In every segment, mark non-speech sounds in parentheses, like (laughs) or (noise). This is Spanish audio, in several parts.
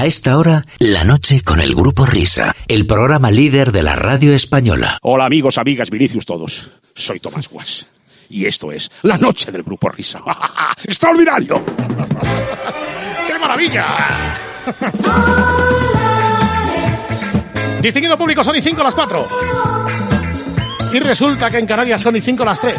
A esta hora, La Noche con el Grupo Risa, el programa líder de la radio española. Hola amigos, amigas, Vinicius todos. Soy Tomás Guas. Y esto es La Noche del Grupo Risa. (laughs) ¡Extraordinario! (laughs) ¡Qué maravilla! Distinguido público, Sony 5 a las 4. Y resulta que en Canarias son y 5 a las 3.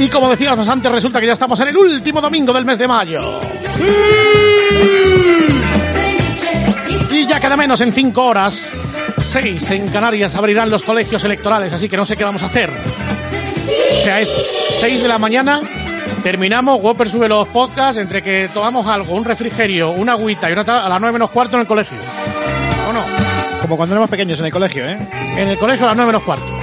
Y como decíamos antes, resulta que ya estamos en el último domingo del mes de mayo. Y ya queda menos en 5 horas. 6 en Canarias abrirán los colegios electorales, así que no sé qué vamos a hacer. O sea, es 6 de la mañana, terminamos, Whopper sube los podcasts, entre que tomamos algo, un refrigerio, una agüita y una a las 9 menos cuarto en el colegio. ¿O no? Como cuando éramos pequeños en el colegio, ¿eh? En el colegio a las 9 menos cuarto.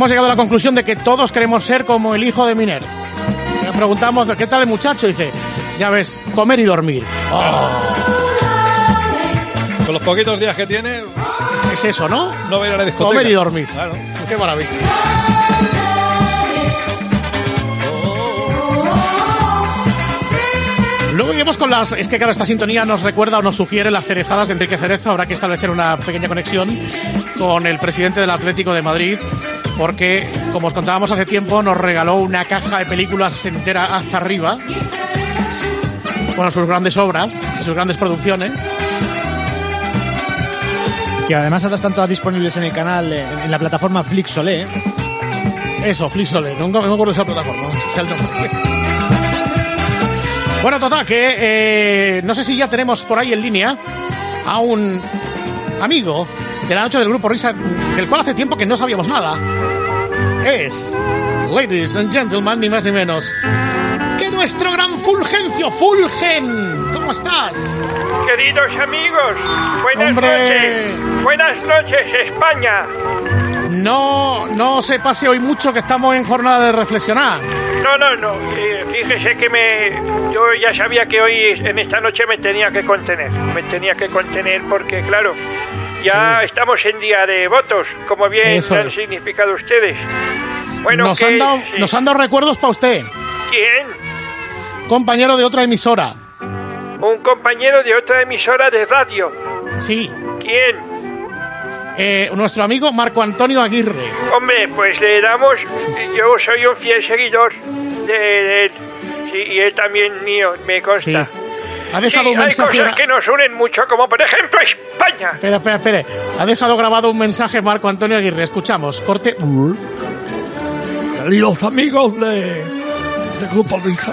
Hemos llegado a la conclusión de que todos queremos ser como el hijo de Miner. Le preguntamos, ¿qué tal el muchacho? Y dice, ya ves, comer y dormir. Con los poquitos días que tiene, Es eso, ¿no? no a ir a la discoteca. Comer y dormir. Claro. Qué maravilla. Luego iremos con las. Es que, claro, esta sintonía nos recuerda o nos sugiere las cerezadas de Enrique Cerezo. Habrá que establecer una pequeña conexión con el presidente del Atlético de Madrid, porque, como os contábamos hace tiempo, nos regaló una caja de películas entera hasta arriba. Con sus grandes obras, sus grandes producciones. Que además ahora están todas disponibles en el canal, eh, en la plataforma Flixolé. ¿eh? Eso, Flixole, nunca me acuerdo de esa plataforma. Bueno, total, que eh, no sé si ya tenemos por ahí en línea a un amigo de la noche del grupo Risa, del cual hace tiempo que no sabíamos nada. Es, ladies and gentlemen, ni más ni menos, que nuestro gran Fulgencio, Fulgen. ¿Cómo estás? Queridos amigos, buenas Hombre. noches. Buenas noches, España. No, no se pase hoy mucho que estamos en jornada de reflexionar. No, no, no. eh, fíjese que me. Yo ya sabía que hoy, en esta noche, me tenía que contener. Me tenía que contener porque, claro, ya estamos en día de votos, como bien Eso han es. significado ustedes. Bueno, nos, que- han dado, sí. nos han dado recuerdos para usted, ¿Quién? compañero de otra emisora. Un compañero de otra emisora de radio. Sí, ¿Quién? eh, nuestro amigo Marco Antonio Aguirre. Hombre, pues le damos. Yo soy un fiel seguidor de, él. Sí, y él también mío, me Sí. consta. Ha dejado Sí, un hay mensaje. cosas que nos unen mucho, como por ejemplo España. Espera, espera, espera. Ha dejado grabado un mensaje Marco Antonio Aguirre. Escuchamos. Corte. Queridos amigos de, de Grupo Risa,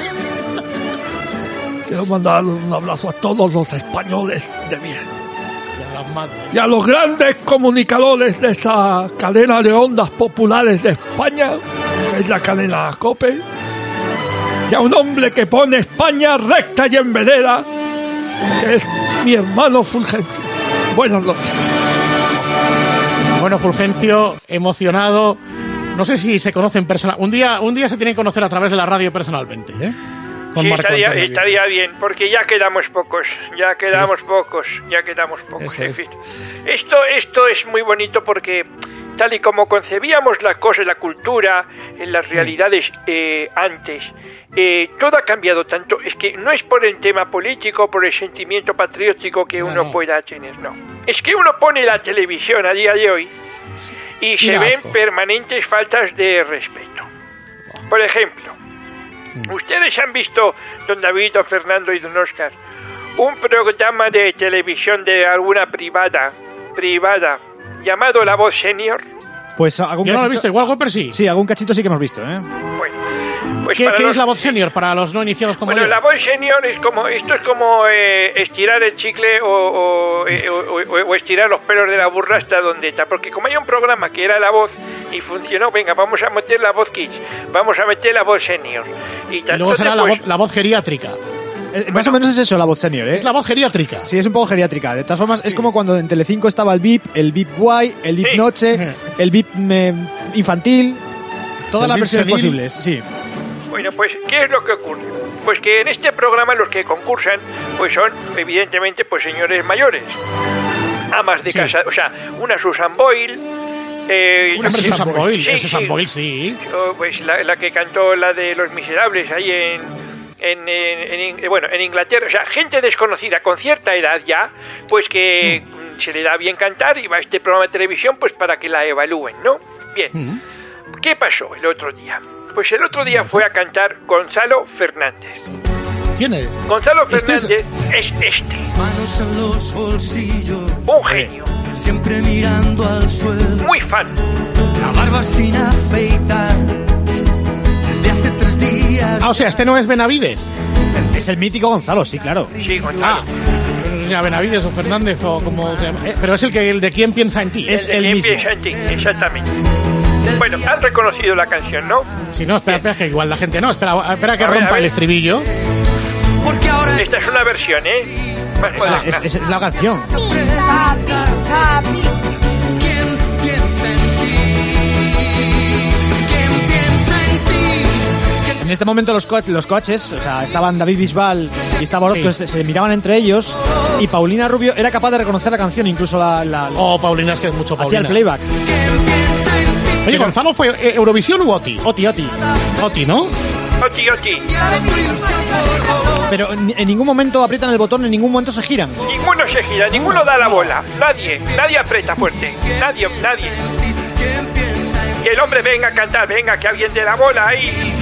quiero mandar un abrazo a todos los españoles de bien y a los grandes comunicadores de esa cadena de ondas populares de España, que es la cadena COPE, y a un hombre que pone España recta y en vereda, que es mi hermano Fulgencio. Buenas noches. Bueno, Fulgencio, emocionado. No sé si se conocen personal. Un día, un día se tienen que conocer a través de la radio personalmente, ¿eh? Con Sí, Marco estaría, bien, porque ya quedamos pocos, ya quedamos pocos, ya quedamos pocos. En fin. Esto, esto es muy bonito porque tal y como concebíamos las cosas, la cultura, en las realidades eh, antes, eh, todo ha cambiado tanto. Es que no es por el tema político, por el sentimiento patriótico que No, uno no. pueda tener, no. Es que uno pone la televisión a día de hoy y se ven permanentes faltas de respeto. Por ejemplo, ustedes han visto, don David, don Fernando y don Oscar, un programa de televisión de alguna privada, privada, llamado La Voz Senior. Pues algún Yo no lo he cachito- visto, igual Whopper sí. Sí, algún cachito sí que hemos visto, ¿eh? Bueno, pues ¿Qué, qué los- es la voz senior para los no iniciados como Bueno, yo? la voz senior es como, esto es como eh, estirar el chicle o, o, eh, o- o- o estirar los pelos de la burra hasta donde está, porque como hay un programa que era la voz y funcionó, venga, vamos a meter la voz kids, vamos a meter la voz senior. Y, Y luego será la voz, la voz geriátrica. Eh, Más o menos es eso la voz senior, ¿eh? Es la voz geriátrica. Sí, es un poco geriátrica. De todas formas, es como cuando en Telecinco estaba el VIP, el VIP guay, el VIP Sí. noche, el VIP eh, infantil. Todas El las VIP versiones senil. posibles, sí. Bueno, pues, ¿qué es lo que ocurre? Pues que en este programa los que concursan, pues son, evidentemente, pues señores mayores. Amas de Sí. casa, o sea, una Susan Boyle, Eh, Hombre, Susan Boyle, Sí, eh, Susan sí. Boyle, sí. Oh, pues la, la que cantó la de Los Miserables ahí en, en, en- en In- eh, bueno, en Inglaterra. O sea, gente desconocida con cierta edad ya, pues que mm, se le da bien cantar y va a este programa de televisión pues para que la evalúen, ¿no? Bien. Mm. ¿Qué pasó el otro día? Pues el otro día fue a cantar Gonzalo Fernández. ¿Quién es? Gonzalo Este es- Fernández es este, Manos en los bolsillos, un genio, siempre mirando al suelo. muy fan. La barba sin afeitar, desde hace tres días. Ah, o sea, este no es Benavides. Es el mítico Gonzalo, sí, claro. Sí, Ah, Gonzalo. no sé si a Benavides o Fernández o como se llama. Eh, pero es el que el de quién piensa en ti. Es El mismo. piensa en ti, exactamente. Bueno, han reconocido la canción, ¿no? Si no, espera, espera, que igual la gente no. Espera, espera que A rompa ver. el estribillo. Porque ahora Esta es una versión, ¿eh? Es, es la canción. ¿Quién piensa en ti? ¿Quién piensa en ti? En este momento los, co- los coaches, o sea, estaban David Bisbal y estaba Orozco, Sí. se, se miraban entre ellos y Paulina Rubio era capaz de reconocer la canción, incluso la, la- la- Oh, Paulina, es que es mucho hacía Paulina. el playback. Oye, Gonzalo fue eh, Eurovisión u Oti? Oti, Oti. Oti, ¿no? Oti, oti. Pero en, en ningún momento aprietan el botón, en ningún momento se giran. Ninguno se gira, ninguno da la bola. Nadie, nadie aprieta fuerte. Nadie, nadie. Que el hombre venga a cantar, venga, que alguien dé la bola ahí.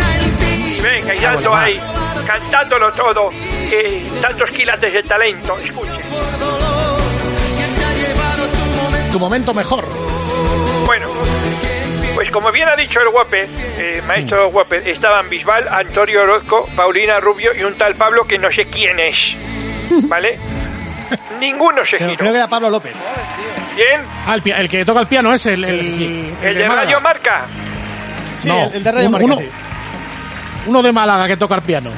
Y venga, y dando va. ahí, cantándolo todo. Que tantos quilates de talento. Escuche. Tu momento mejor. Bueno, pues como bien ha dicho el Guape, eh, maestro Guape, estaban Bisbal, Antonio Orozco, Paulina Rubio y un tal Pablo que no sé quién es. ¿Vale? (laughs) Ninguno se giró. creo que era Pablo López. ¿Bien? Ah, el, pi- el que toca el piano es el, el, Sí, sí. El de Málaga. Radio Marca. Sí, No, el, el de Radio un- Marca, uno, sí. uno de Málaga que toca el piano.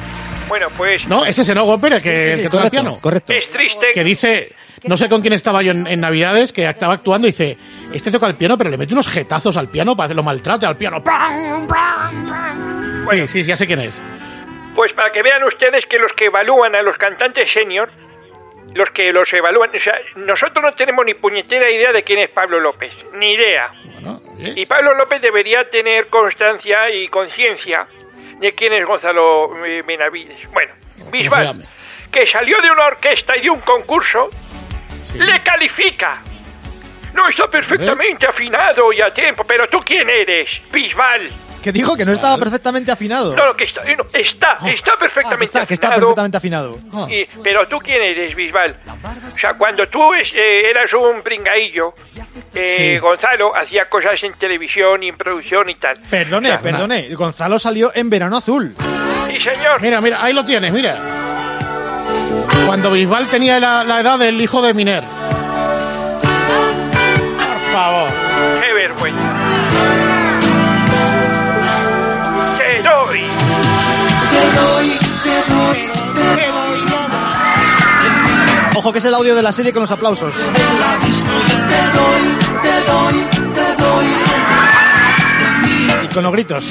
Bueno, pues No, es ese, ¿no, Góper? El que, Sí, el sí, que toca el correcto, piano. correcto. es triste. Que dice, no sé con quién estaba yo en, en Navidades, que estaba actuando y dice, este toca el piano, pero le mete unos jetazos al piano para que lo maltrate al piano. Sí, sí, ya sé quién es. Pues para que vean ustedes que los que evalúan a los cantantes senior, los que los evalúan, o sea, nosotros no tenemos ni puñetera idea de quién es Pablo López, ni idea. Bueno, oye, Y Pablo López debería tener constancia y conciencia de quién es Gonzalo eh, Benavides. Bueno, Bisbal, que salió de una orquesta y de un concurso, sí. le califica. No está perfectamente afinado y a tiempo, pero tú quién eres, Bisbal. Que dijo que no estaba perfectamente afinado. No, no, que está, no, está, está Ah, que perfectamente está, que está afinado. perfectamente afinado. Y- pero tú quién eres, Bisbal. O sea, cuando tú es- eh, eras un pringaillo, eh, Sí. Gonzalo hacía cosas en televisión y en producción y tal. Perdone, perdone. Gonzalo salió en Verano Azul. Sí, señor. Mira, mira, ahí lo tienes, mira. Cuando Bisbal tenía la, la edad del hijo de Miner. Por favor. Qué vergüenza. Te doy. Ojo que es el audio de la serie con los aplausos. Y con los gritos.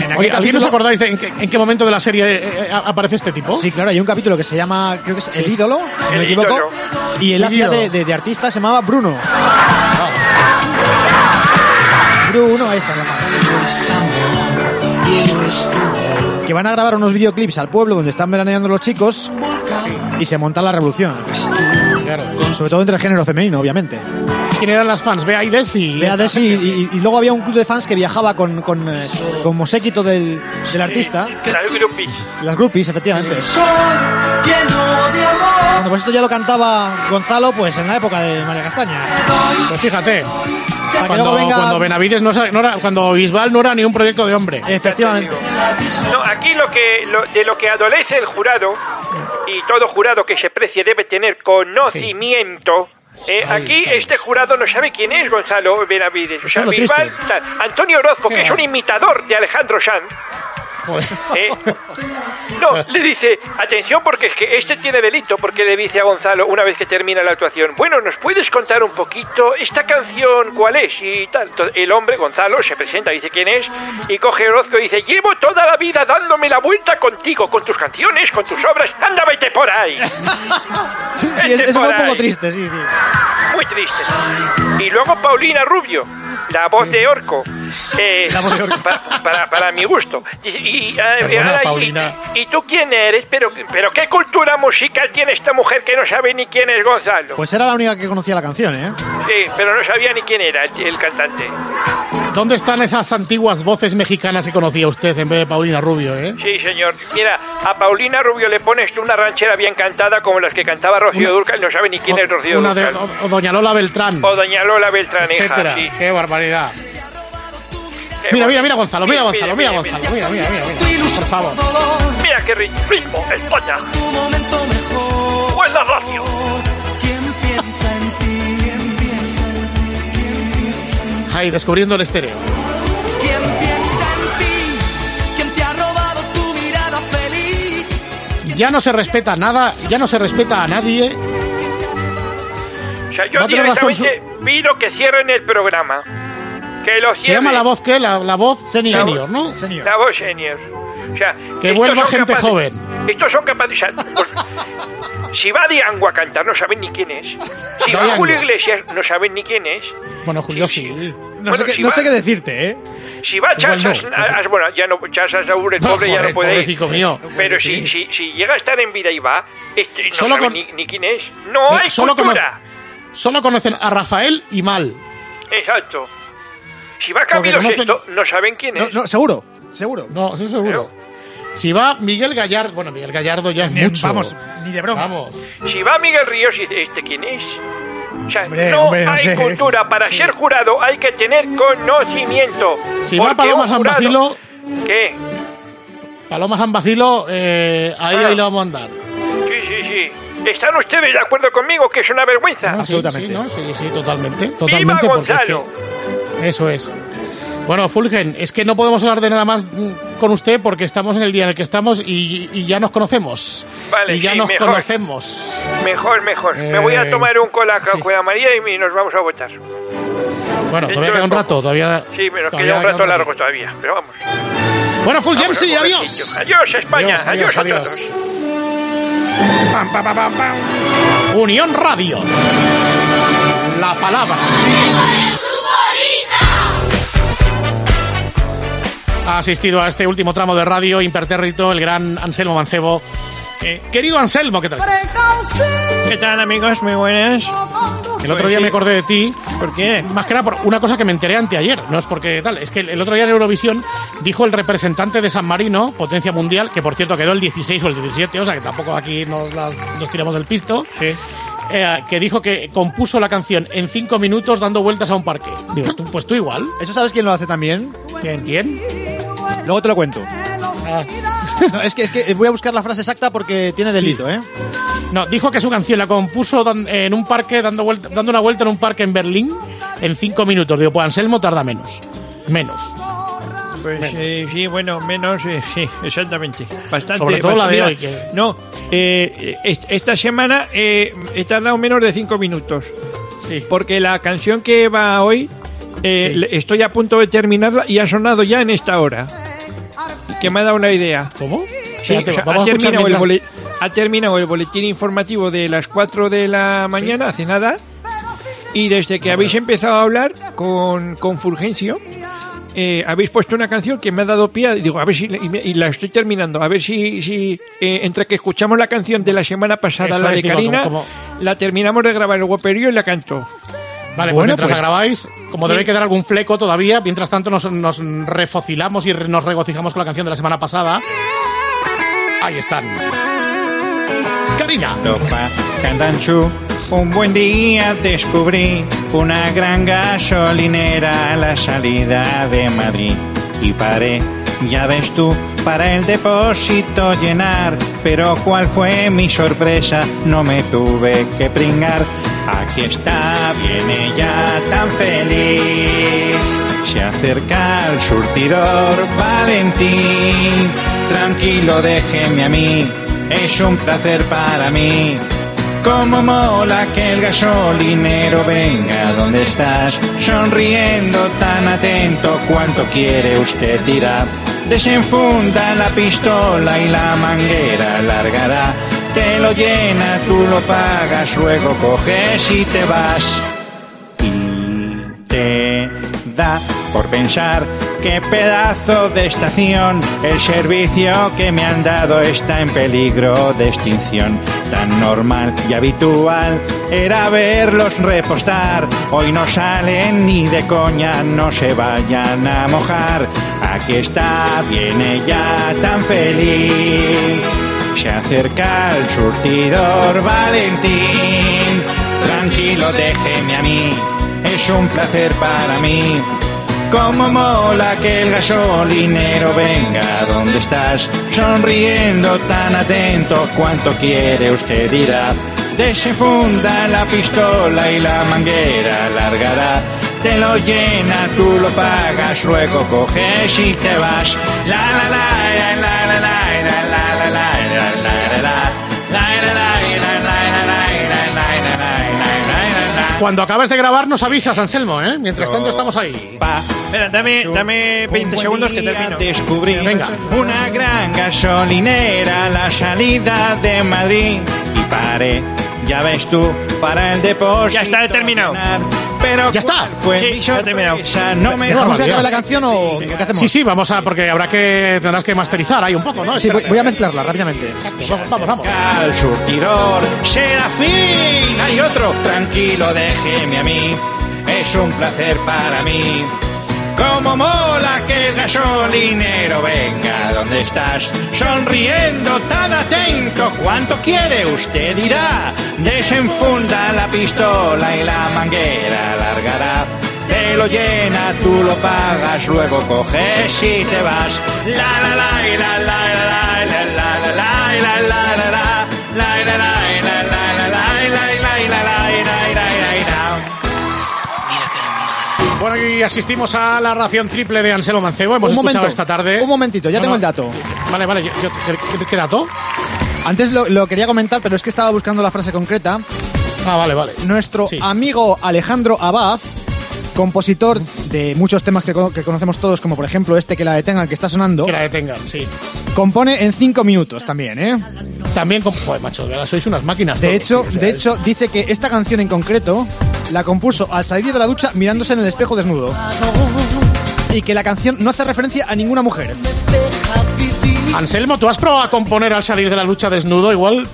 En aquel Oye, ¿alguien os acordáis de en qué, en qué momento de la serie eh, eh, aparece este tipo? Sí, claro, hay un capítulo que se llama, creo que es El ídolo, si no me El equivoco. ídolo. Y él El hacía de, de- de artista, se llamaba Bruno. Bruno, ahí está, llama. Que van a grabar unos videoclips al pueblo donde están veraneando los chicos y se monta la revolución. Claro. Sobre todo entre el género femenino, obviamente. ¿Quién eran las fans? Bea y Desi. Vea de sí, y, y- y luego había un club de fans que viajaba con, con, eh, como séquito del, del artista. Las groupies. Las groupies, efectivamente. Bueno, pues esto ya lo cantaba Gonzalo pues en la época de María Castaña. Pues fíjate. Para que Cuando, luego venga... cuando Benavides no, no era, cuando Bisbal no era ni un proyecto de hombre. Efectivamente. No, aquí lo que lo- de lo que adolece el jurado y todo jurado que se precie debe tener conocimiento. eh, Ahí aquí este jurado no sabe quién es Gonzalo Benavides. O sea, Bisbal. Antonio Orozco, que es un imitador de Alejandro Sanz. ¿Eh? No, le dice, atención porque es que este tiene delito, porque le dice a Gonzalo una vez que termina la actuación, bueno, ¿nos puedes contar un poquito esta canción cuál es? Y tal. El hombre, Gonzalo, se presenta, dice quién es, y coge Orozco y dice, llevo toda la vida dándome la vuelta contigo, con tus canciones, con tus obras, anda, vete por ahí. Sí, Vete eso fue un poco triste, sí, sí. Muy triste. Y luego Paulina Rubio, la voz de Orco. eh, pa- para, para mi gusto. Y, y, Perdona, ahora, y- Paulina. y tú quién eres? Pero, pero ¿qué cultura musical tiene esta mujer que no sabe ni quién es Gonzalo? Pues era la única que conocía la canción, ¿eh? Sí, pero no sabía ni quién era el, el cantante. ¿Dónde están esas antiguas voces mexicanas que conocía usted en vez de Paulina Rubio, eh? Sí, señor. Mira, a Paulina Rubio le pones una ranchera bien cantada como las que cantaba Rocío Una- Durcal, no sabe ni quién es Rocío Una de, Dúrcal. o, o Doña Lola Beltrán, O Doña Lola Beltraneja. etcétera. sí. Qué barbaridad. Mira, mira, mira, Gonzalo, mira, Gonzalo, mira, Gonzalo, mira, mira, mira, mira. Por favor. Mira qué ri- ritmo, España. Tu momento mejor. Buena radio. Ahí, descubriendo el estéreo. Ya no se respeta nada, ya no se respeta a nadie. O sea, yo tener razón directamente pido que cierren el programa. Que. Se llama la voz, ¿qué? La, la voz Senior. senior, ¿no? Senior. La voz senior. O sea, Que vuelva gente capaces- joven. Estos son capaces. pues, (laughs) si va Diango a cantar, no saben ni quién es. Si va. Julio Iglesias, no saben ni quién es. Bueno, Julio sí. No, Bueno, sé, qué, si no va- sé qué decirte, ¿eh? Si va Charles, no. As- bueno, ya no, Charles Aznavour, el No, pobre, ya no puede ir. mío. Pero Sí. si, si, si llega a estar en vida y va, este, no Solo sabe con- ni, ni quién es. No Eh, hay solo cultura. Solo conocen a Rafael y Mal. Exacto. Si va Camilo Sesto, no saben quién No, es. no, seguro, seguro. No, eso seguro. Si va Miguel Gallardo, bueno, Miguel Gallardo ya es Ni- mucho. Vamos, ni de broma. Vamos. Si va Miguel Ríos y dice, ¿este quién es? O sea, Hombre, no hombre, hay sé. cultura. Para Sí. ser jurado hay que tener conocimiento. Si va Paloma San Bacilo, ¿Qué? Paloma San Bacilo, eh, ahí, Ah. ahí le vamos a andar. Sí, sí, sí. ¿Están ustedes de acuerdo conmigo que es una vergüenza? No, sí, Absolutamente. Sí, no, sí, sí, totalmente. ¡Viva Totalmente, porque es Gonzalo! que- Eso es. Bueno, Fulgen, es que no podemos hablar de nada más mm, con usted porque estamos en el día en el que estamos y, y ya nos conocemos. Vale, y ya sí, nos mejor. conocemos. Mejor, mejor. Me voy a Eh, tomar un cola sí. con la María y nos vamos a votar. Bueno, Dentro todavía queda un rato, todavía. Sí, pero todavía queda un queda rato largo todavía. Pero vamos. Bueno, Fulgen, sí, adiós. Adiós, España. Adiós, Adiós, adiós, a adiós. todos. Pam, pam, pam, pam, pam. Unión Radio. La palabra. Ha asistido a este último tramo de radio impertérrito el gran Anselmo Mancebo. Eh, querido Anselmo, ¿qué tal estás? ¿Qué tal amigos? Muy buenas. El otro día me acordé de ti, ¿Por qué? más que nada por una cosa que me enteré anteayer. No es porque tal, es que el otro día en Eurovisión dijo el representante de San Marino, potencia mundial, que por cierto quedó el 16 o el 17, o sea que tampoco aquí nos, las- nos tiramos del pisto. Sí. Eh, que dijo que compuso la canción en cinco minutos dando vueltas a un parque. Digo, tú- pues tú igual. ¿Eso sabes quién lo hace también? ¿Quién? ¿Quién? Luego te lo cuento. Ah, No, es que, es que voy a buscar la frase exacta porque tiene delito, ¿eh? no, dijo que su canción la compuso en un parque, dando, vuelta, dando una vuelta en un parque en Berlín en cinco minutos. Digo, pues Anselmo tarda menos. Menos. Pues Menos. eh, sí, bueno, menos, eh, sí, exactamente. Bastante. Sobre todo la de bastante. hoy, que- No, eh, est- esta semana eh, he tardado menos de cinco minutos. Sí. Porque la canción que va hoy, eh, Sí. estoy a punto de terminarla y ha sonado ya en esta hora. Que me ha dado una idea. ¿Cómo? Sí, Espérate, o sea, vamos ha, terminado el mientras- bole- ha terminado el boletín informativo de las 4 de la mañana, hace nada. Y desde que habéis empezado a hablar con, con Fulgencio, eh, habéis puesto una canción que me ha dado pie. a- Digo, a ver si. Y, la estoy terminando. A ver si. si eh, entre que escuchamos la canción de la semana pasada, Eso la es, de digo, Karina, como- la terminamos de grabar el guaperío y la canto. Vale, pues Bueno, mientras pues- la grabáis, como debe quedar algún fleco todavía, mientras tanto nos, nos refocilamos y nos regocijamos con la canción de la semana pasada. Ahí están. Karina. Lopa, Candanchú, un buen día descubrí una gran gasolinera a la salida de Madrid y paré, ya ves tú, para el depósito llenar, pero cuál fue mi sorpresa, no me tuve que pringar. Aquí está, viene ya tan feliz, Se acerca al surtidor Valentín. Tranquilo, déjeme a mí. Es un placer para mí. Como mola que el gasolinero venga donde estás, sonriendo tan atento cuanto quiere usted dirá. Desenfunda la pistola y la manguera largará. Te lo llena, tú lo pagas, luego coges y te vas. Y te da por pensar qué pedazo de estación. El servicio que me han dado está en peligro de extinción. Tan normal y habitual era verlos repostar. Hoy no salen ni de coña, no se vayan a mojar. Aquí está, viene ya tan feliz. Se acerca el surtidor Valentín. Tranquilo, déjeme a mí. Es un placer para mí. Como mola que el gasolinero venga donde estás, sonriendo tan atento cuanto quiere usted dirá. Desenfunda la pistola y la manguera largará. Te lo llena, tú lo pagas, luego coges y te vas. La la la la Cuando acabes de grabar nos avisas, Anselmo, ¿eh? Mientras tanto estamos ahí. Espera, dame, dame 20 segundos que termino. Descubrí Venga. una gran gasolinera a la salida de Madrid y paré. Ya ves tú, para el depósito. Ya está, he terminado. Pero Ya está. ¿cuál Fue Sí, ya terminado. no me ¿Dejamos que barbaridad. acabe la canción o qué hacemos? Sí, sí, vamos a, porque habrá que, tendrás que masterizar ahí un poco, ¿no? Sí, voy, voy a mezclarla rápidamente. Exacto, vamos, vamos, vamos. al surtidor Serafín hay otro tranquilo déjeme a mí es un placer para mí como mola que el gasolinero venga donde estás sonriendo tan atento cuánto quiere usted dirá desenfunda la pistola y la manguera largará te lo llena, tú lo pagas, luego coges y te vas. La la la la la Bueno, y asistimos a la ración triple de Anselmo Mancebo. Hemos un escuchado momento, esta tarde. un momentito, ya No, tengo el dato. Vale, vale. yo- yo- ¿qué, qué dato? Antes lo, lo quería comentar, pero es que estaba buscando la frase concreta. Ah, vale, vale. Nuestro Sí. amigo Alejandro Abad, compositor de muchos temas que, que conocemos todos, como por ejemplo este que la detengan, que está sonando, Que la detengan, sí. compone en cinco minutos también, ¿eh? También con... Joder, macho, de verdad, sois unas máquinas. De todos, hecho, o sea, de hecho, dice que esta canción en concreto la compuso al salir de la ducha mirándose en el espejo desnudo. Y que la canción no hace referencia a ninguna mujer. Anselmo, ¿tú has probado a componer al salir de la lucha desnudo? Igual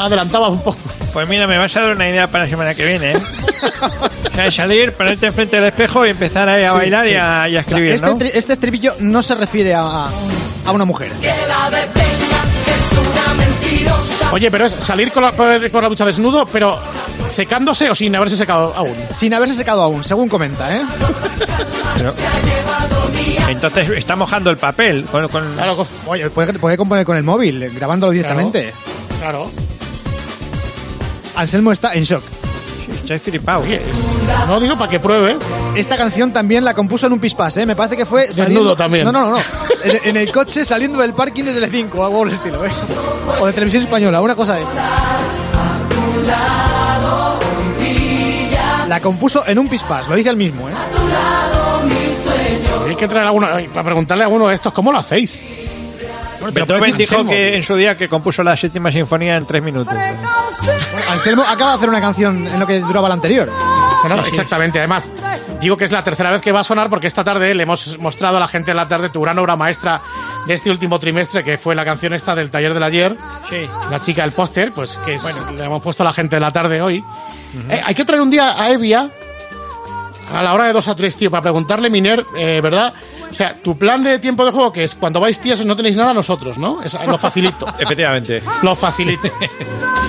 adelantaba un poco. Pues mira, me vas a dar una idea para la semana que viene, ¿eh? O sea, salir, ponerte enfrente del espejo y empezar ahí a bailar y, a, y a O sea, escribir, este, este estribillo no se refiere a, a una mujer. Oye, pero es salir con la, con la lucha desnudo, pero secándose o sin haberse secado aún. Sin haberse secado aún, según comenta, ¿eh? Entonces está mojando el papel. Con, con- Claro, Oye, puede, puede componer con el móvil, grabándolo directamente. claro. Anselmo está en shock. Estoy flipado. Oye, no digo para que pruebes. Esta canción también la compuso en un pispás, ¿eh? Me parece que fue Desnudo también. No, no, no, no. En, en el coche saliendo del parking de Telecinco, o algo por el estilo, ¿eh? O de Televisión Española, una cosa de esta. La compuso en un pispás, lo dice el mismo, ¿eh? Hay que traer alguno, para preguntarle a alguno de estos, ¿cómo lo hacéis? Bueno, Beethoven dijo Anselmo. que en su día que compuso la séptima sinfonía en tres minutos. Anselmo acaba de hacer una canción en lo que duraba la anterior. Bueno, exactamente. Además, digo que es la tercera vez que va a sonar porque esta tarde le hemos mostrado a la gente en la tarde tu gran obra maestra de este último trimestre, que fue la canción esta del taller del ayer, Sí. la chica del póster, pues que es- le hemos puesto a la gente de la tarde hoy. Eh, hay que traer un día a Evia a la hora de dos a tres, tío, para preguntarle, Miner, eh, ¿verdad? O sea, tu plan de tiempo de juego, que es cuando vais tías no tenéis nada, nosotros, ¿no? Es- lo facilito. (laughs) Efectivamente. lo facilito.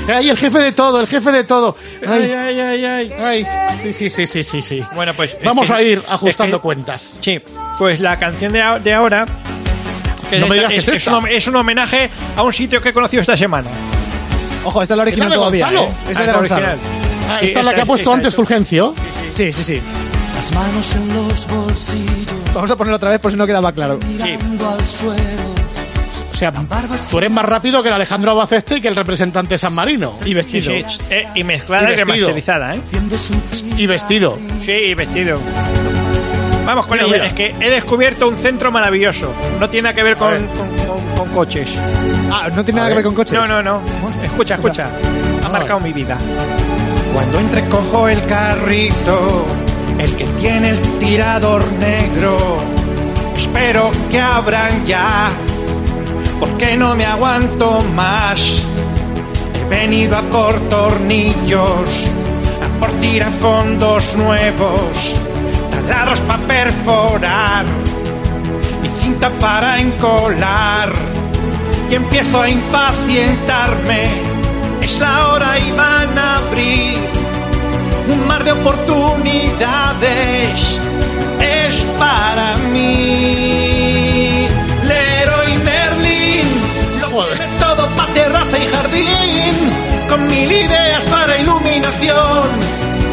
Ay, el jefe de todo, el jefe de todo. Ay, Ay, ay, ay, ay. ay. Sí, sí, sí, sí, sí, sí. Bueno, pues. es Vamos a ir ajustando es que- cuentas. Sí, pues la canción de, de ahora. que No me esta- digas que es esta. un, es un homenaje a un sitio que he conocido esta semana. Ojo, esta es la original ¿Es la de todavía? ¿eh? Es Ah, la original. Ah, Sí, esta es la que ha puesto esta- antes Fulgencio. Sí, sí, sí. las manos en los bolsillos, Vamos a ponerlo otra vez por si no quedaba claro. O sea, tú eres más rápido que el Alejandro Albacete y que el representante San Marino. Y vestido. Sí, sí, eh, y mezclada Y remasterizada, ¿eh? Y vestido. Sí, y vestido. Vamos con mira. Es que he descubierto un centro maravilloso. No tiene nada que ver con, ver. con- con- con coches. Ah, no tiene A nada que ver. con coches. No, no, no. Escucha, escucha. Ha marcado mi vida. Cuando entrecojo el carrito, el que tiene el tirador negro, espero que abran ya, porque no me aguanto más. He venido a por tornillos, a por tirafondos nuevos, taladros para perforar y cinta para encolar. Y empiezo a impacientarme, es la hora y van a abrir de oportunidades es para mí. Leroy Merlin, lo tiene todo para terraza y jardín, con mil ideas para iluminación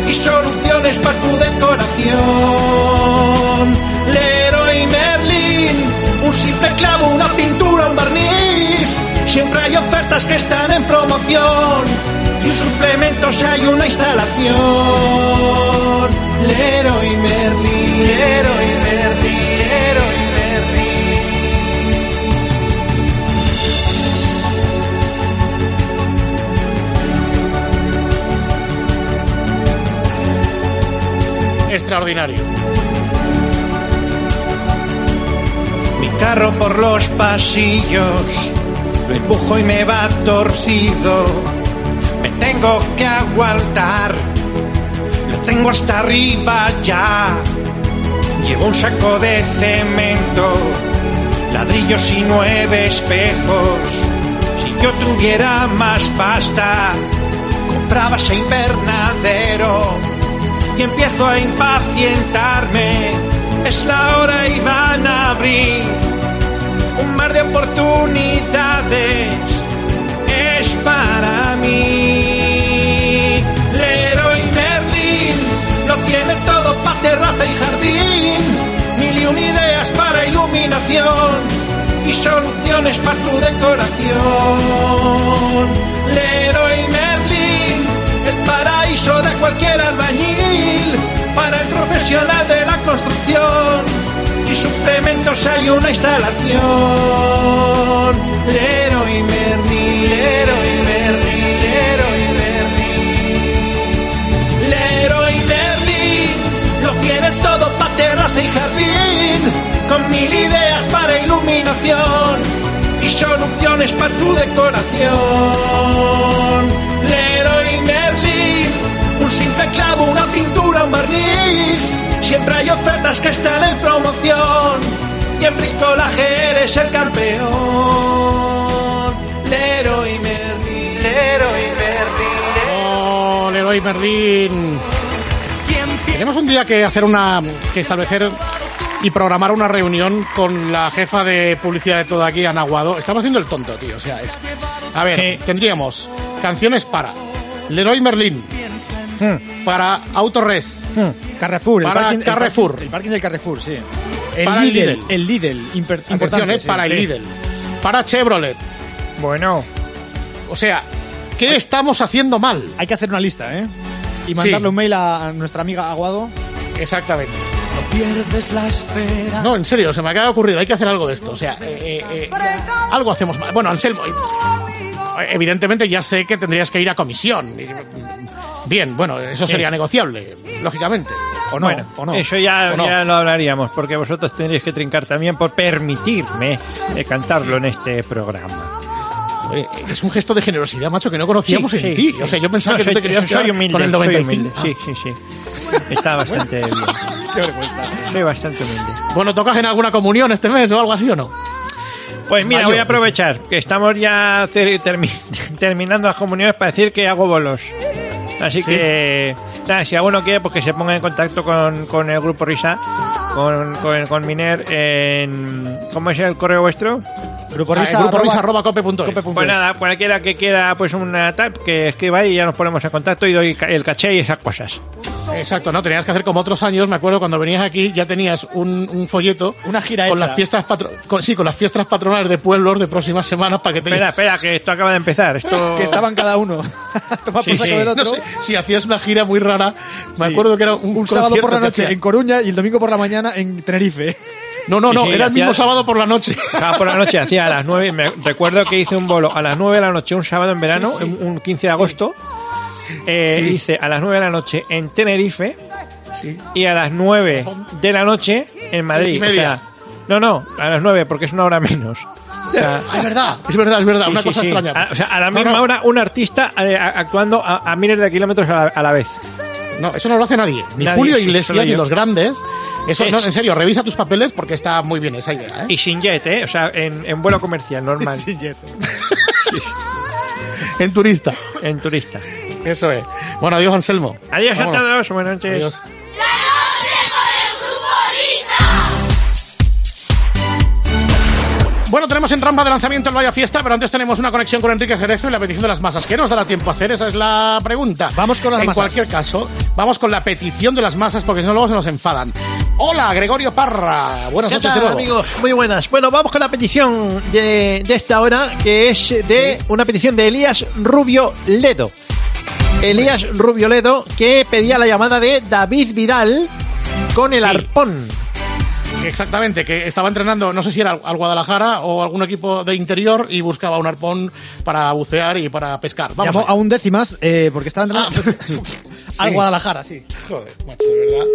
y soluciones para tu decoración. Leroy Merlin, un simple clavo, una pintura, un barniz, siempre hay ofertas que están en promoción un suplemento si hay una instalación. Leroy Merlin, Leroy Merlin, Leroy Merlin. Extraordinario. Mi carro por los pasillos, lo empujo y me va torcido. Tengo que aguantar, lo tengo hasta arriba ya. Llevo un saco de cemento, ladrillos y nueve espejos. Si yo tuviera más pasta, compraba ese invernadero y empiezo a impacientarme. Es la hora y van a abrir un mar de oportunidades. Es para mí. Terraza y jardín. Mil y un ideas para iluminación y soluciones para tu decoración. Leroy Merlin, el paraíso de cualquier albañil para el profesional de la construcción y suplementos hay una instalación. Leroy Merlin, Leroy y soluciones para tu decoración. Leroy Merlin, un simple clavo, una pintura, un barniz, siempre hay ofertas que están en promoción y en bricolaje eres el campeón. Leroy Merlin, Leroy Merlin. Oh, Leroy Merlin. Tenemos un día que hacer una. que establecer y programar una reunión con la jefa de publicidad de todo aquí, Ana Aguado. Estamos haciendo el tonto, tío. O sea, es. A ver, tendríamos canciones para Leroy Merlin, para Autores, Carrefour. Para parking, Carrefour. El parking, el parking del Carrefour, sí. El Para Lidl. Lidl. El Lidl. imper- atención, importante, eh, sí. para el Sí. Lidl, para Chevrolet. Bueno, O sea, ¿qué estamos haciendo mal? Hay que hacer una lista, ¿eh? Y mandarle un mail a a nuestra amiga Aguado. Exactamente. Pierdes la espera. No, en serio, se me acaba de ocurrir, hay que hacer algo de esto. O sea, eh, eh, eh, algo hacemos mal. Bueno, Anselmo, eh, evidentemente ya sé que tendrías que ir a comisión. Mm, Bien, bueno, eso sería negociable, lógicamente. O no, bueno, o no. eso ya, O no. ya lo hablaríamos, porque vosotros tendréis que trincar también por permitirme eh, cantarlo en este programa. Joder, es un gesto de generosidad, macho, que no conocíamos Sí, en sí, ti. sí. O sea, yo pensaba No, que tú soy- te querías soy quedar humilde, con el soy 95. humilde. Sí, sí, sí. Está bastante bien. Qué vergüenza. Soy bastante humilde. Bueno, ¿tocas en alguna comunión este mes o algo así o no? Pues mira, voy a aprovechar que estamos ya termi- (laughs) terminando las comuniones para decir que hago bolos. Así que, nada, si alguno quiere, pues que se ponga en contacto con, con el grupo Risa, con, con, con Miner en... ¿Cómo es el correo vuestro? Grupo Ah, Risa. grupo arroba- risa arroba cope punto es. cope punto Pues es. nada, cualquiera que quiera pues una tab, que escriba ahí y ya nos ponemos en contacto y doy el caché y esas cosas. Exacto, no, tenías que hacer como otros años, me acuerdo cuando venías aquí ya tenías un, un folleto Una gira con hecha. las fiestas patro- con, sí, con las fiestas patronales de pueblos de próximas semanas para que te Espera, espera, que esto acaba de empezar. Esto... (laughs) Que estaban cada uno. (laughs) Toma Sí, sí. otro. No sé, si hacías una gira muy rara, me Sí. acuerdo que era un, Un sábado por la noche en Coruña y el domingo por la mañana en Tenerife. No, no, Sí, no, sí, era el mismo sábado por la noche. (laughs) Estaba por la noche, hacía a las 9. Me recuerdo que hice un bolo a las 9 de la noche, un sábado en verano, un- un 15 de agosto. Eh, Sí. Hice a las 9 de la noche en Tenerife Sí. y a las 9 de la noche en Madrid. O sea, no, no, a las 9 porque es una hora menos. O sea, Es verdad, es verdad, es verdad, sí, una cosa extraña. A, o sea, a la misma no, hora un artista eh, actuando a, a miles de kilómetros a la, a la vez. No, eso no lo hace nadie. Ni Nadie, Julio Iglesias ni los grandes. Eso, no, en serio, revisa tus papeles porque está muy bien esa idea, ¿eh? Y sin jet, ¿eh? O sea, en, en vuelo comercial, normal. (laughs) (laughs) (laughs) En turista. En turista. Eso es. Bueno, adiós, Anselmo. Adiós a Vámonos. todos, buenas noches. Adiós. Bueno, tenemos en rampa de lanzamiento el Vaya Fiesta, pero antes tenemos una conexión con Enrique Cerezo y la petición de las masas. ¿Qué nos dará tiempo a hacer? Esa es la pregunta. Vamos con las en masas. cualquier caso, vamos con la petición de las masas porque si no luego se nos enfadan. Hola, Gregorio Parra. Buenas ¿Qué noches tal, de nuevo. amigos? Muy buenas. Bueno, vamos con la petición de, de esta hora, que es de una petición de Elías Rubio Ledo. Elías Rubio Ledo, que pedía la llamada de David Vidal con el Sí. arpón. Exactamente, que estaba entrenando, no sé si era al- al Guadalajara o algún equipo de interior y buscaba un arpón para bucear y para pescar. Vamos a un décimas eh, porque estaba entrenando (laughs) al Sí. Guadalajara, sí. Joder, macho, de verdad.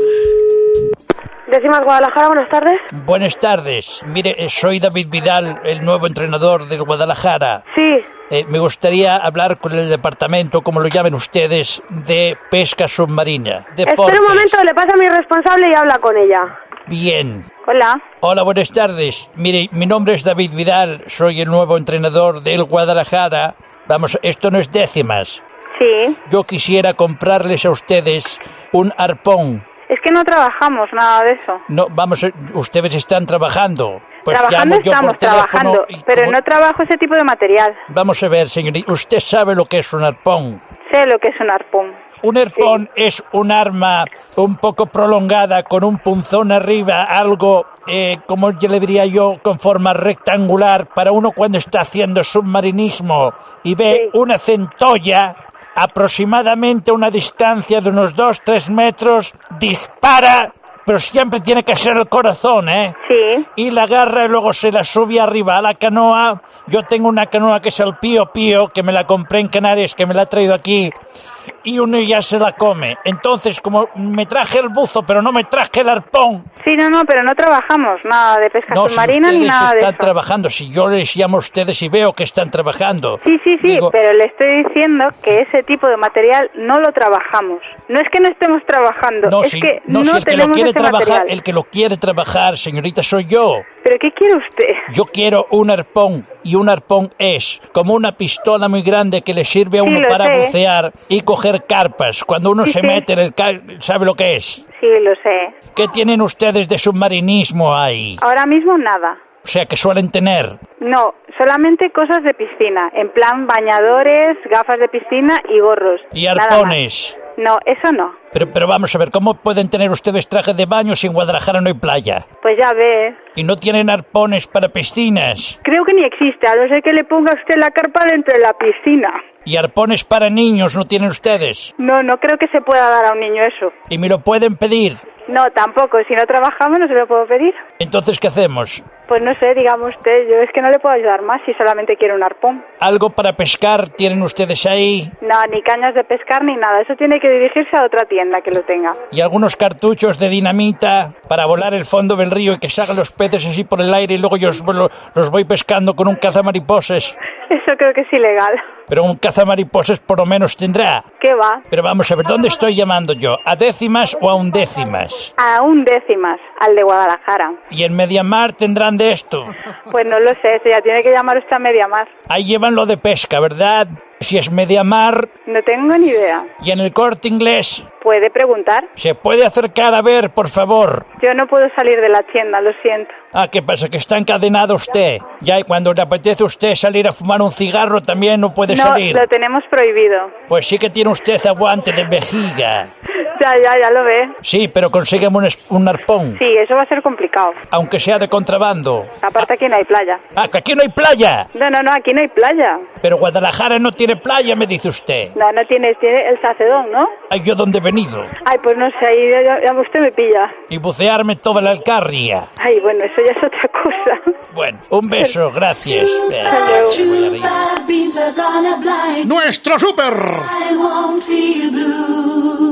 Décimas Guadalajara, buenas tardes. Buenas tardes. Mire, eh, soy David Vidal, el nuevo entrenador del Guadalajara. Sí, Eh, me gustaría hablar con el departamento, como lo llamen ustedes, de pesca submarina. espera Deportes. un momento, le pasa a mi responsable y habla con ella. Bien. Hola. Hola, buenas tardes. Mire, mi nombre es David Vidal, soy el nuevo entrenador del Guadalajara. Vamos, esto no es décimas. Sí. Yo quisiera comprarles a ustedes un arpón. Es que no trabajamos nada de eso. No, vamos, eh, ustedes están trabajando. Pues trabajando estamos trabajando, pero como- no trabajo ese tipo de material. Vamos a ver, señorita, usted sabe lo que es un arpón. Sé lo que es un arpón. Un arpón es un arma un poco prolongada con un punzón arriba, algo, eh, como yo le diría yo, con forma rectangular para uno cuando está haciendo submarinismo y ve una centolla aproximadamente a una distancia de unos 2-3 metros, dispara, pero siempre tiene que ser el corazón, ¿eh? Sí. Y la agarra y luego se la sube arriba a la canoa. Yo tengo una canoa que es el Pío Pío, que me la compré en Canarias, que me la ha traído aquí. Y uno ya se la come. Entonces, como me traje el buzo, pero no me traje el arpón. Sí, no, no, pero no trabajamos nada de pesca No, si submarina ni ustedes nada de están eso. trabajando, si yo les llamo a ustedes y veo que están trabajando. Sí, sí, sí, Digo, pero le estoy diciendo que ese tipo de material no lo trabajamos. No es que no estemos trabajando, no, es si, que no, no, si el que lo tenemos quiere ese trabajar, material. el que lo quiere trabajar, señorita, soy yo. ¿Pero qué quiere usted? Yo quiero un arpón y un arpón es como una pistola muy grande que le sirve a uno para sé. bucear y coger carpas. Cuando uno Sí, se sí. mete en el car... ¿sabe lo que es? Sí, lo sé. ¿Qué tienen ustedes de submarinismo ahí? Ahora mismo nada. O sea, que suelen tener. No, solamente cosas de piscina, en plan bañadores, gafas de piscina y gorros. Y arpones. No, eso no. Pero, pero vamos a ver, ¿cómo pueden tener ustedes trajes de baño si en Guadalajara no hay playa? Pues ya ves. Y no tienen arpones para piscinas. Creo que ni existe, a no ser que le ponga usted la carpa dentro de la piscina. Y arpones para niños no tienen ustedes. No, no creo que se pueda dar a un niño eso. Y me lo pueden pedir. No, tampoco. Si no trabajamos no se lo puedo pedir. Entonces, ¿qué hacemos? Pues no sé, dígame usted. Yo es que no le puedo ayudar más si solamente quiere un arpón. ¿Algo para pescar tienen ustedes ahí? No, ni cañas de pescar ni nada. Eso tiene que dirigirse a otra tienda que lo tenga. ¿Y algunos cartuchos de dinamita para volar el fondo del río y que salgan los peces así por el aire y luego yo os- lo- los voy pescando con un cazamariposas? (laughs) Eso creo que es ilegal. Pero un cazamariposas por lo menos tendrá. ¿Qué va? Pero vamos a ver, ¿dónde estoy llamando yo? ¿A décimas o a undécimas? A un décimas, al de Guadalajara. ¿Y en Mediamar tendrán de esto? Pues no lo sé, eso ya tiene que llamar usted a media más. Ahí llevan lo de pesca, ¿verdad? Si es Mediamar No tengo ni idea. y en el corte inglés, ¿Puede preguntar? ¿se puede acercar a ver, por favor? Yo no puedo salir de la tienda, lo siento. Ah, ¿qué pasa? ¿Que está encadenado usted? Ya, y cuando le apetece a usted salir a fumar un cigarro también no puede no, salir. lo tenemos prohibido. Pues sí que tiene usted aguante de vejiga. Ya, ya, ya lo ve. Sí, pero consígueme un, es- un arpón, Sí, eso va a ser complicado. aunque sea de contrabando. Aparte aquí no hay playa. Ah, que aquí no hay playa. No, no, no, aquí no hay playa. Pero Guadalajara no tiene playa, me dice usted. No, no tienes, tiene el sacedón, ¿no? Ay, yo dónde he venido. Ay, pues no sé, ahí ya, ya usted me pilla. Y bucearme toda la alcarria. Ay, bueno, eso ya es otra cosa. Bueno, un beso, gracias. Nuestro super. I won't feel blue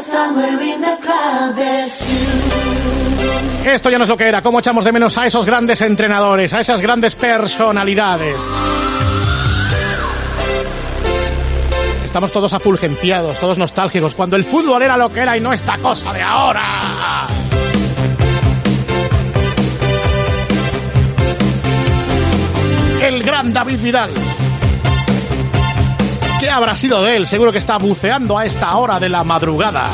somewhere in the crowd there's you. Esto ya no es lo que era. ¿Cómo echamos de menos a esos grandes entrenadores, a esas grandes personalidades? Estamos todos afulgenciados, todos nostálgicos, cuando el fútbol era lo que era y no esta cosa de ahora. El gran David Vidal. ¿Qué habrá sido de él? Seguro que está buceando a esta hora de la madrugada.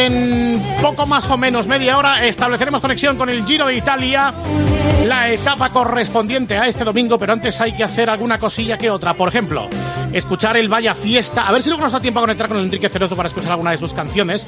En poco más o menos media hora estableceremos conexión con el Giro de Italia, la etapa correspondiente a este domingo, pero antes hay que hacer alguna cosilla que otra. Por ejemplo, escuchar el Vaya Fiesta, a ver si luego nos da tiempo a conectar con el Enrique Cerezo para escuchar alguna de sus canciones,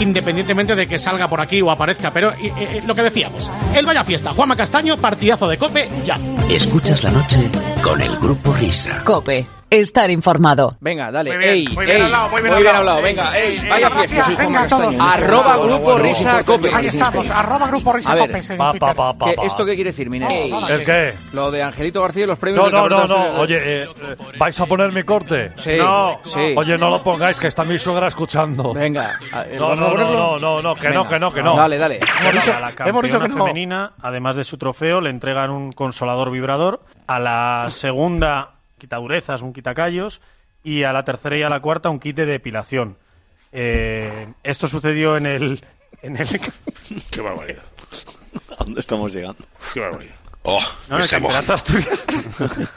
independientemente de que salga por aquí o aparezca. Pero eh, eh, lo que decíamos, el Vaya Fiesta, Juanma Castaño, partidazo de Cope, ya. Escuchas la noche con el grupo Risa. Cope, estar informado. Venga, dale. Muy bien, ey, muy bien ey, hablado, muy bien muy bien hablado. hablado. Venga, ey, Ey, vaya ey, fiesta. venga, todos. Arroba grupo risa cope. Ahí estamos, arroba grupo Risa A ver, Cope. en pa, Twitter. pa, pa, ¿Qué- pa. ¿Esto qué quiere decir, Miner? ¿El qué? Lo de Angelito García y los premios No, no, no, no. de- Oye, eh, eh, ¿vais a poner mi corte? Sí, No. sí. Oye, no lo pongáis, que está mi suegra escuchando. Venga. No, ¿vamos a no, no, no, no, no, que no, que no, que no. Dale, dale. Hemos dicho- que femenina, además de su trofeo, le entregan un consolador vibrador. A la segunda, quitadurezas, un quitacallos. Y a la tercera y a la cuarta, un kit de depilación. Eh, esto sucedió en el. En el (laughs) Qué barbaridad. ¿A dónde estamos llegando? Qué barbaridad. No, en el estoy campeonato Asturias. (laughs)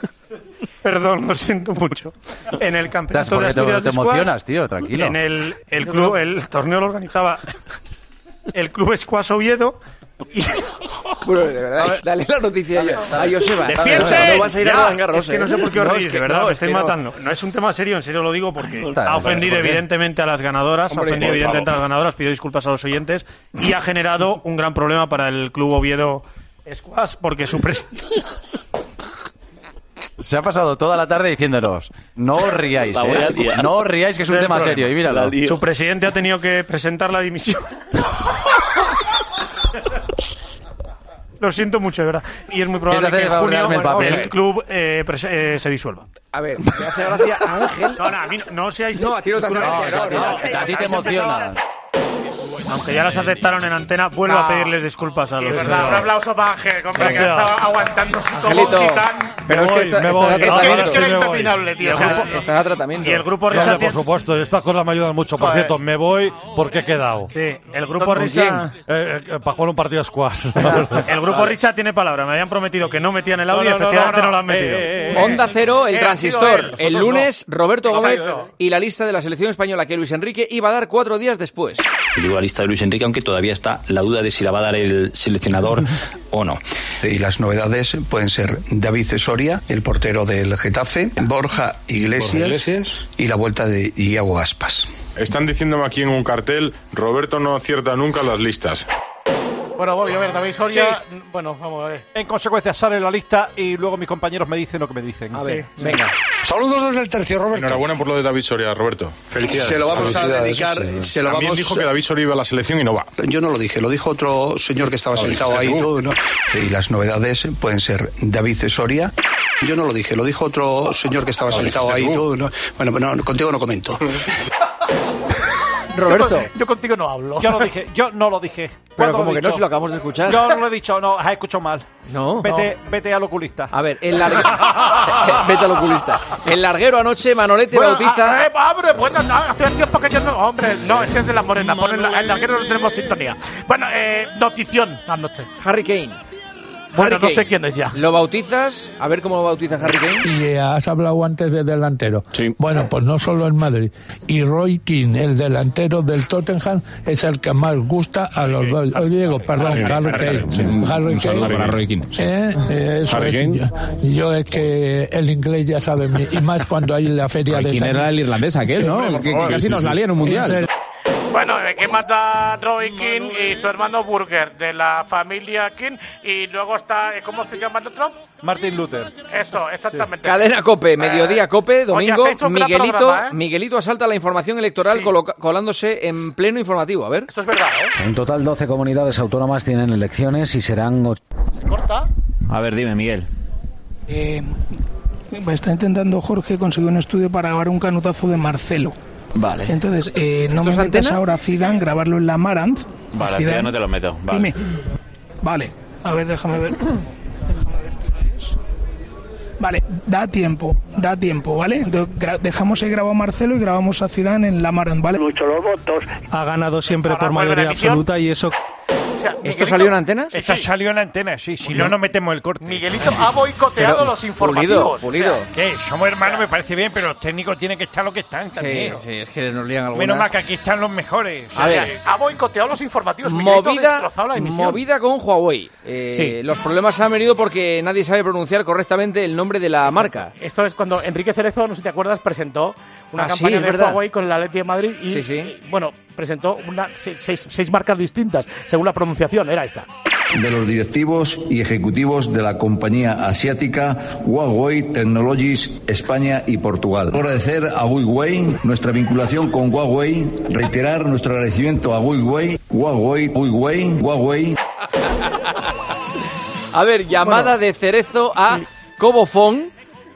Perdón, lo siento mucho. En el campeonato de te- Asturias te de squash, emocionas, tío, tranquilo. En el, el club, el torneo lo organizaba el club Squash Oviedo. Y... Bueno, de verdad, dale la noticia ya. A Joseba. ¡Despierte! No vas a ir a Ya, Roland Garros, es que no ¿eh? sé por qué os No, reís, de verdad, no, me es estáis no. matando. No es un tema serio, en serio lo digo porque ha ofendido ¿por qué? evidentemente a las ganadoras, ha ofendido evidentemente a las ganadoras, pido disculpas a los oyentes y ha generado un gran problema para el club Oviedo Squash porque su presidente... (laughs) Se ha pasado toda la tarde diciéndonos, no os riáis, a ¿eh? no os riáis que es un tema problema. serio. Y míralo. Su presidente ha tenido que presentar la dimisión. (laughs) Lo siento mucho, de verdad. Y es muy probable que en junio el papel. el club eh, pres- eh, se disuelva. A ver, me hace gracia a Ángel. No, no, a mí no, no seáis... No, a ti no te hace gracia, no, no. A ti te emociona. Aunque ya las aceptaron en antena, vuelvo No. a pedirles disculpas a Sí, los... es verdad, un aplauso para Ángel, hombre, que estaba aguantando como un Angelito, titán. pero es que voy, está, me está voy. Es que, era Sí, me voy. impepinable, tío. Y el grupo- Está a tratamiento. Y el grupo Vale, Risa por supuesto, estas cosas me ayudan mucho. Por cierto, me voy porque he quedado. Sí, el grupo ¿Con Risa... Eh, eh, para jugar un partido squash. (laughs) El grupo Risa tiene palabra. Me habían prometido que no metían el audio No, y efectivamente no, no, no. lo han metido. Eh, eh, eh. Onda Cero, el Eh, transistor. el lunes, Roberto Gómez y la lista de la selección española que Luis Enrique iba a dar cuatro días después. Lista de Luis Enrique, aunque todavía está la duda de si la va a dar el seleccionador o no. Y las novedades pueden ser David Soria, el portero del Getafe, Borja Iglesias, Borja Iglesias. y la vuelta de Iago Aspas. Están diciéndome aquí en un cartel, Roberto no acierta nunca las listas. Bueno, voy a ver, David Soria. Bueno, vamos a ver. En consecuencia sale la lista y luego mis compañeros me dicen lo que me dicen. A ver, venga. Saludos desde el tercio, Roberto. Enhorabuena por lo de David Soria, Roberto. Felicidades. Se lo vamos a dedicar- se lo También vamos dijo que David Soria iba a la selección y no va. Yo no lo dije, lo dijo otro señor que estaba sentado ahí. todo, ¿no? Y las novedades pueden ser David Soria. Yo no lo dije, lo dijo otro señor que estaba sentado ahí. todo, ¿no? Bueno, no, contigo no comento. (laughs) Roberto. Yo, con- yo contigo no hablo. Yo lo dije, yo no lo dije. Pero ¿Cuándo como que no, si lo acabamos de escuchar. Yo no lo he dicho, no, has escuchado mal. No. Vete, vete al oculista. A ver, el larguero. (laughs) Vete al oculista. El larguero anoche, Manolete Bueno, bautiza. ah, eh, hombre, bueno, no, hace tiempo que yo no. Hombre, no, ese es de la morena. La, el larguero no tenemos sintonía. Bueno, eh, notición anoche. Harry Kane. Bueno, Harry no sé quién es ya. ¿Lo bautizas? A ver cómo lo bautiza Harry Kane. Y eh, has hablado antes de delantero. Bueno, pues no solo en Madrid. Y Roy King, el delantero del Tottenham, es el que más gusta a los dos. Oh, Diego, perdón, Sí, Harry Harry Kane. Kane, sí. Un Harry saludo Kane. para Roy Keane, sí. Eh, eh, eso Harry es. Kane. Yo, yo es que el inglés ya sabe, y más cuando hay la feria de ¿Quién San- era el irlandés aquel, no? Que, casi nos salía en un mundial. Bueno, eh, que mata Roy King y su hermano Burger de la familia King. Y luego está, eh, ¿cómo se llama el otro? Martin Luther. Eso, exactamente. Cadena Cope, mediodía Cope, Oye, domingo. gran Miguelito, programa, ¿eh? Miguelito asalta la información electoral colándose en pleno informativo. A ver. Esto es verdad, ¿eh? En total, 12 comunidades autónomas tienen elecciones y serán... ¿Se corta? A ver, dime, Miguel. Eh, está intentando Jorge conseguir un estudio para grabar un canutazo de Marcelo. Vale. Entonces, eh, no me ¿Esto es metas ahora Zidane, grabarlo en la Marant. Vale, Zidane, ya no te lo meto. Vale. Dime. Vale. A ver, déjame ver. Déjame ver qué hora es. Vale, da tiempo, da tiempo, ¿vale? Dejamos ahí grabado a Marcelo y grabamos a Zidane en la Marant, ¿vale? Mucho los votos. Ha ganado siempre por mayoría absoluta y eso. ¿Esto salió en antenas? Esto salió en antena, sí. Si no, no metemos el corte. Miguelito ha boicoteado Pero, los informativos. Pulido, O sea, ¿Qué? Somos hermanos, me parece bien, pero los técnicos tienen que estar lo que están también. Sí, sí, es que nos lían algunas. Menos mal que aquí están los mejores. A O sea, ver. ha boicoteado los informativos. Miguelito ha Movida, destrozado la emisión. movida con Huawei. Eh, Sí. Los problemas han venido porque nadie sabe pronunciar correctamente el nombre de la marca. Esto es cuando Enrique Cerezo, no sé si te acuerdas, presentó una Ah, campaña de verdad. Huawei con el Atleti de Madrid y, Sí, sí. y, bueno, presentó una, seis, seis- seis marcas distintas, según la pronunciación, era esta. de los directivos y ejecutivos de la compañía asiática Huawei Technologies España y Portugal. Agradecer a Huawei nuestra vinculación con Huawei, reiterar nuestro agradecimiento a Huawei, Huawei, Huawei, Huawei. A ver, llamada de Cerezo a Cobofón,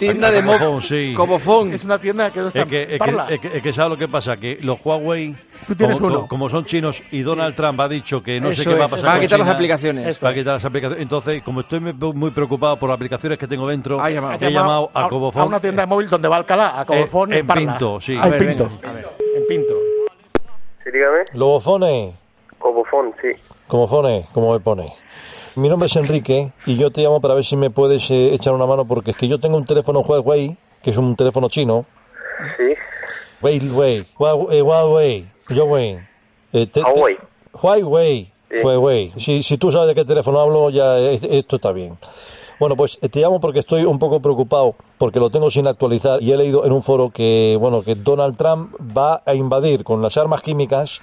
tienda de móvil. Sí. Cobofón. Es una tienda que no está Es que, es que, es que- es que ¿sabes lo que pasa? Que los Huawei, Tú tienes como, uno. como son chinos y Donald Trump ha dicho que no Eso sé qué va a pasar van a quitar las China, aplicaciones. Esto Va a quitar las aplicaciones. Entonces, como estoy muy- muy preocupado por las aplicaciones que tengo dentro, Ha he llamado, llamado a Cobofón. a una tienda de móvil donde va Alcalá, a Cobofón Eh, en, en Parla. Pinto, sí. A en ver, Pinto. venga, a ver. En Pinto. Sí, dígame. Lobofone, Cobofón, sí. como fone, como me pone. Mi nombre es Enrique y yo te llamo para ver si me puedes eh, echar una mano porque es que yo tengo un teléfono Huawei, que es un teléfono chino. Sí. Huawei, Huawei, eh, Huawei, Huawei. Eh, te- Huawei. Huawei, Sí. Huawei. Si, si tú sabes de qué teléfono hablo, ya eh, esto está bien. Bueno, pues eh, te llamo porque estoy un poco preocupado porque lo tengo sin actualizar y he leído en un foro que, bueno, que Donald Trump va a invadir con las armas químicas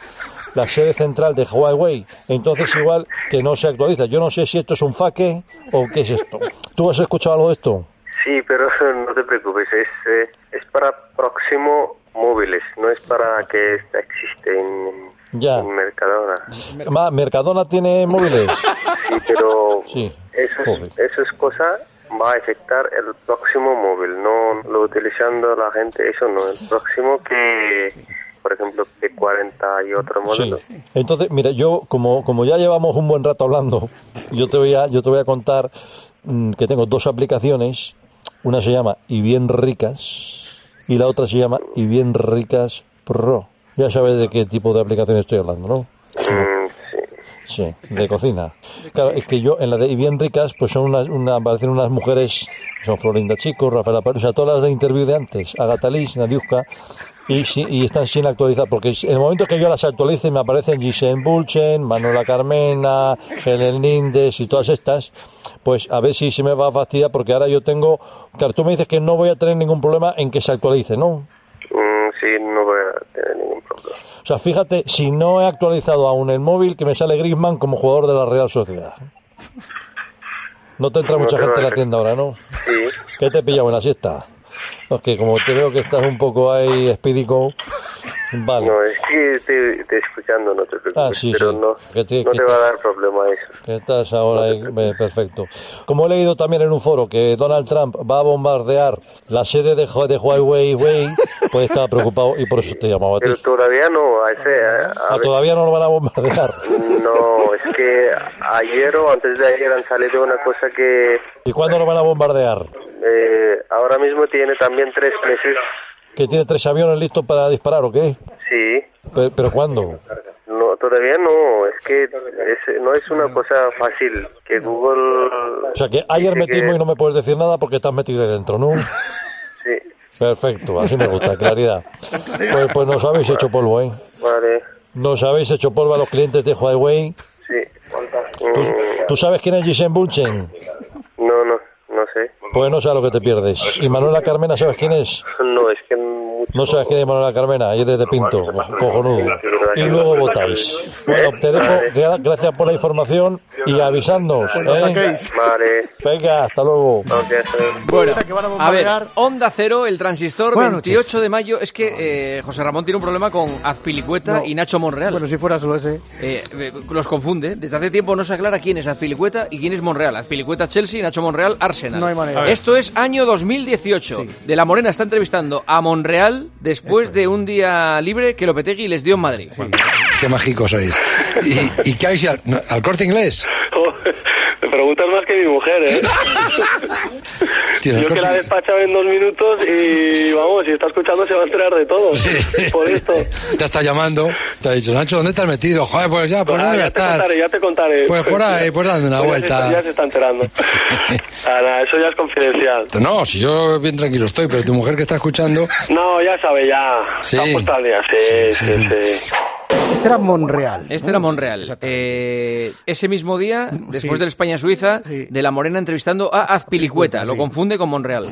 la sede central de Huawei. Entonces igual que no se actualiza. Yo no sé si esto es un faque o qué es esto. ¿Tú has escuchado algo de esto? Sí, pero (laughs) no te preocupes, es, eh, es para próximo móviles, no es para que existe en, Ya. en Mercadona. Ma- ¿Mercadona tiene móviles? (laughs) Sí, pero Sí. eso es, eso es cosa va a afectar el próximo móvil, no lo utilizando la gente, eso no, el próximo que, por ejemplo, de 40 y otro Sí. modelo. Entonces, mira, yo como, como ya llevamos un buen rato hablando, yo te voy a, yo te voy a contar mm, que tengo dos aplicaciones. Una se llama Y Bien Ricas y la otra se llama Y Bien Ricas Pro. Ya sabes de qué tipo de aplicación estoy hablando, ¿no? Mm, sí. Sí, de cocina. Claro, es que yo en la de Y Bien Ricas, pues son unas, una, aparecen unas mujeres, son Florinda Chico, Rafaela Pérez, o sea, todas las de interview de antes, Agatha Lis, Nadiuska, y, y están sin actualizar, porque en el momento que yo las actualice me aparecen Giselle Bulchen, Manuela Carmena, Helen Lindes y todas estas, pues a ver si se me va a fastidiar, porque ahora yo tengo, claro, tú me dices que no voy a tener ningún problema en que se actualice, ¿no? Mm, sí, no voy a tener ningún problema. O sea, fíjate, si no he actualizado aún el móvil, que me sale Griezmann como jugador de la Real Sociedad. No te entra No mucha te gente en la tienda ahora, ¿no? Sí. ¿Qué te pilla buena siesta? Es que como te veo que estás un poco ahí espídico, vale. No, es que te, te escuchando, no te preocupes, Ah, sí, pero sí. no, Que te- no que te va a dar problema eso. Que estás ahora ahí, perfecto. Como he leído también en un foro que Donald Trump va a bombardear la sede de, de Huawei, Huawei, pues estaba preocupado y por eso te llamaba a ti. Pero todavía no, a ese, a- a Ah, todavía no lo van a bombardear. no, es que ayer o antes de ayer han salido una cosa que ¿Y cuándo lo van a bombardear? eh, ahora mismo tiene también tres meses, ¿Que tiene tres aviones listos para disparar o qué? sí, ¿Pero, pero cuándo? no, todavía no, es que es- no es una cosa fácil, que Google... O sea que hermetismo que- y no me puedes decir nada porque estás metido dentro, ¿no? Sí, Perfecto, así me gusta, claridad. Pues, pues nos habéis hecho polvo, ¿eh? vale, Nos habéis hecho polvo a los clientes de Huawei. sí. ¿Tú, tú sabes quién es Giselle Bunchen? no, no, no sé. Pues no sabes lo que te pierdes. ¿Y Manuela Carmena sabes quién es? No, es que. No sabes quién es Manuela Carmena y eres de Pinto, cojonudo. (laughs) Y luego votáis. Bueno, te dejo, gra- gracias por la información y avisadnos, ¿eh? Vale. Venga, hasta luego. Bueno, a ver. Onda Cero, el transistor, Buenas 28 noches. de mayo. Es que eh, José Ramón tiene un problema con Azpilicueta No. y Nacho Monreal. Bueno, si fuera solo ese. Eh, eh, los confunde. Desde hace tiempo no se aclara quién es Azpilicueta y quién es Monreal. Azpilicueta Chelsea y Nacho Monreal Arsenal. No hay manera. Esto es año 2018. De la Morena está entrevistando a Monreal después de un día libre que Lopetegui les dio en Madrid. Qué mágicos sois. ¿Y, y qué habéis ido al, al corte inglés? (laughs) Preguntas más que mi mujer, ¿eh? (laughs) Tío, Yo que la he despachado en dos minutos y vamos, si está escuchando se va a enterar de todo. Por esto. Te está llamando, te ha dicho, Nacho, ¿dónde te has metido? Joder, pues ya, pues Ah, ¿dónde voy a ya te estar? contaré, ya te contaré. Pues por ahí, pues dando una Pues ya se vuelta. Ya se está enterando. (laughs) Ah, nada, eso ya es confidencial. No, si yo bien tranquilo estoy, pero tu mujer que está escuchando... No, ya sabe, ya. Sí. Está día. Sí, sí, sí. Este era Monreal. Este era Monreal. Eh, ese mismo día, (laughs) después Sí. del España-Suiza, de la Morena entrevistando a Azpilicueta. Lo confunde con Monreal.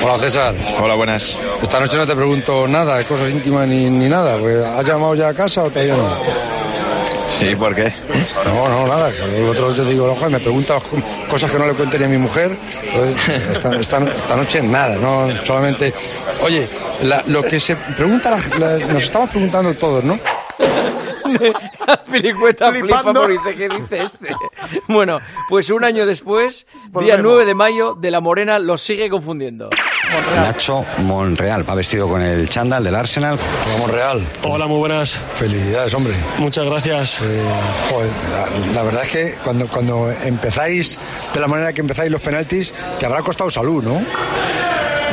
Hola César. Hola, buenas. Esta noche no te pregunto nada, cosas íntimas ni, ni nada. Pues, ¿Has llamado ya a casa o todavía no? Sí, ¿por qué? No, no, nada. El otro día digo, ojo, me preguntas cosas que no le conté ni a mi mujer. Pues, esta, esta- esta noche nada, no solamente. Oye, la- lo que se pregunta, la- la- nos estamos preguntando todos, ¿no? Azpilicueta flipa Flipando. por dice, ¿qué dice este? Bueno, pues un año después, día Volvemos. 9 de mayo, de la Morena los sigue confundiendo. Nacho Monreal va vestido con el chándal del Arsenal. Hola, Monreal. Hola, muy buenas. Felicidades, hombre. Muchas gracias. Eh, joder, la, la verdad es que cuando, cuando empezáis de la manera que empezáis los penaltis, te habrá costado salud, ¿no?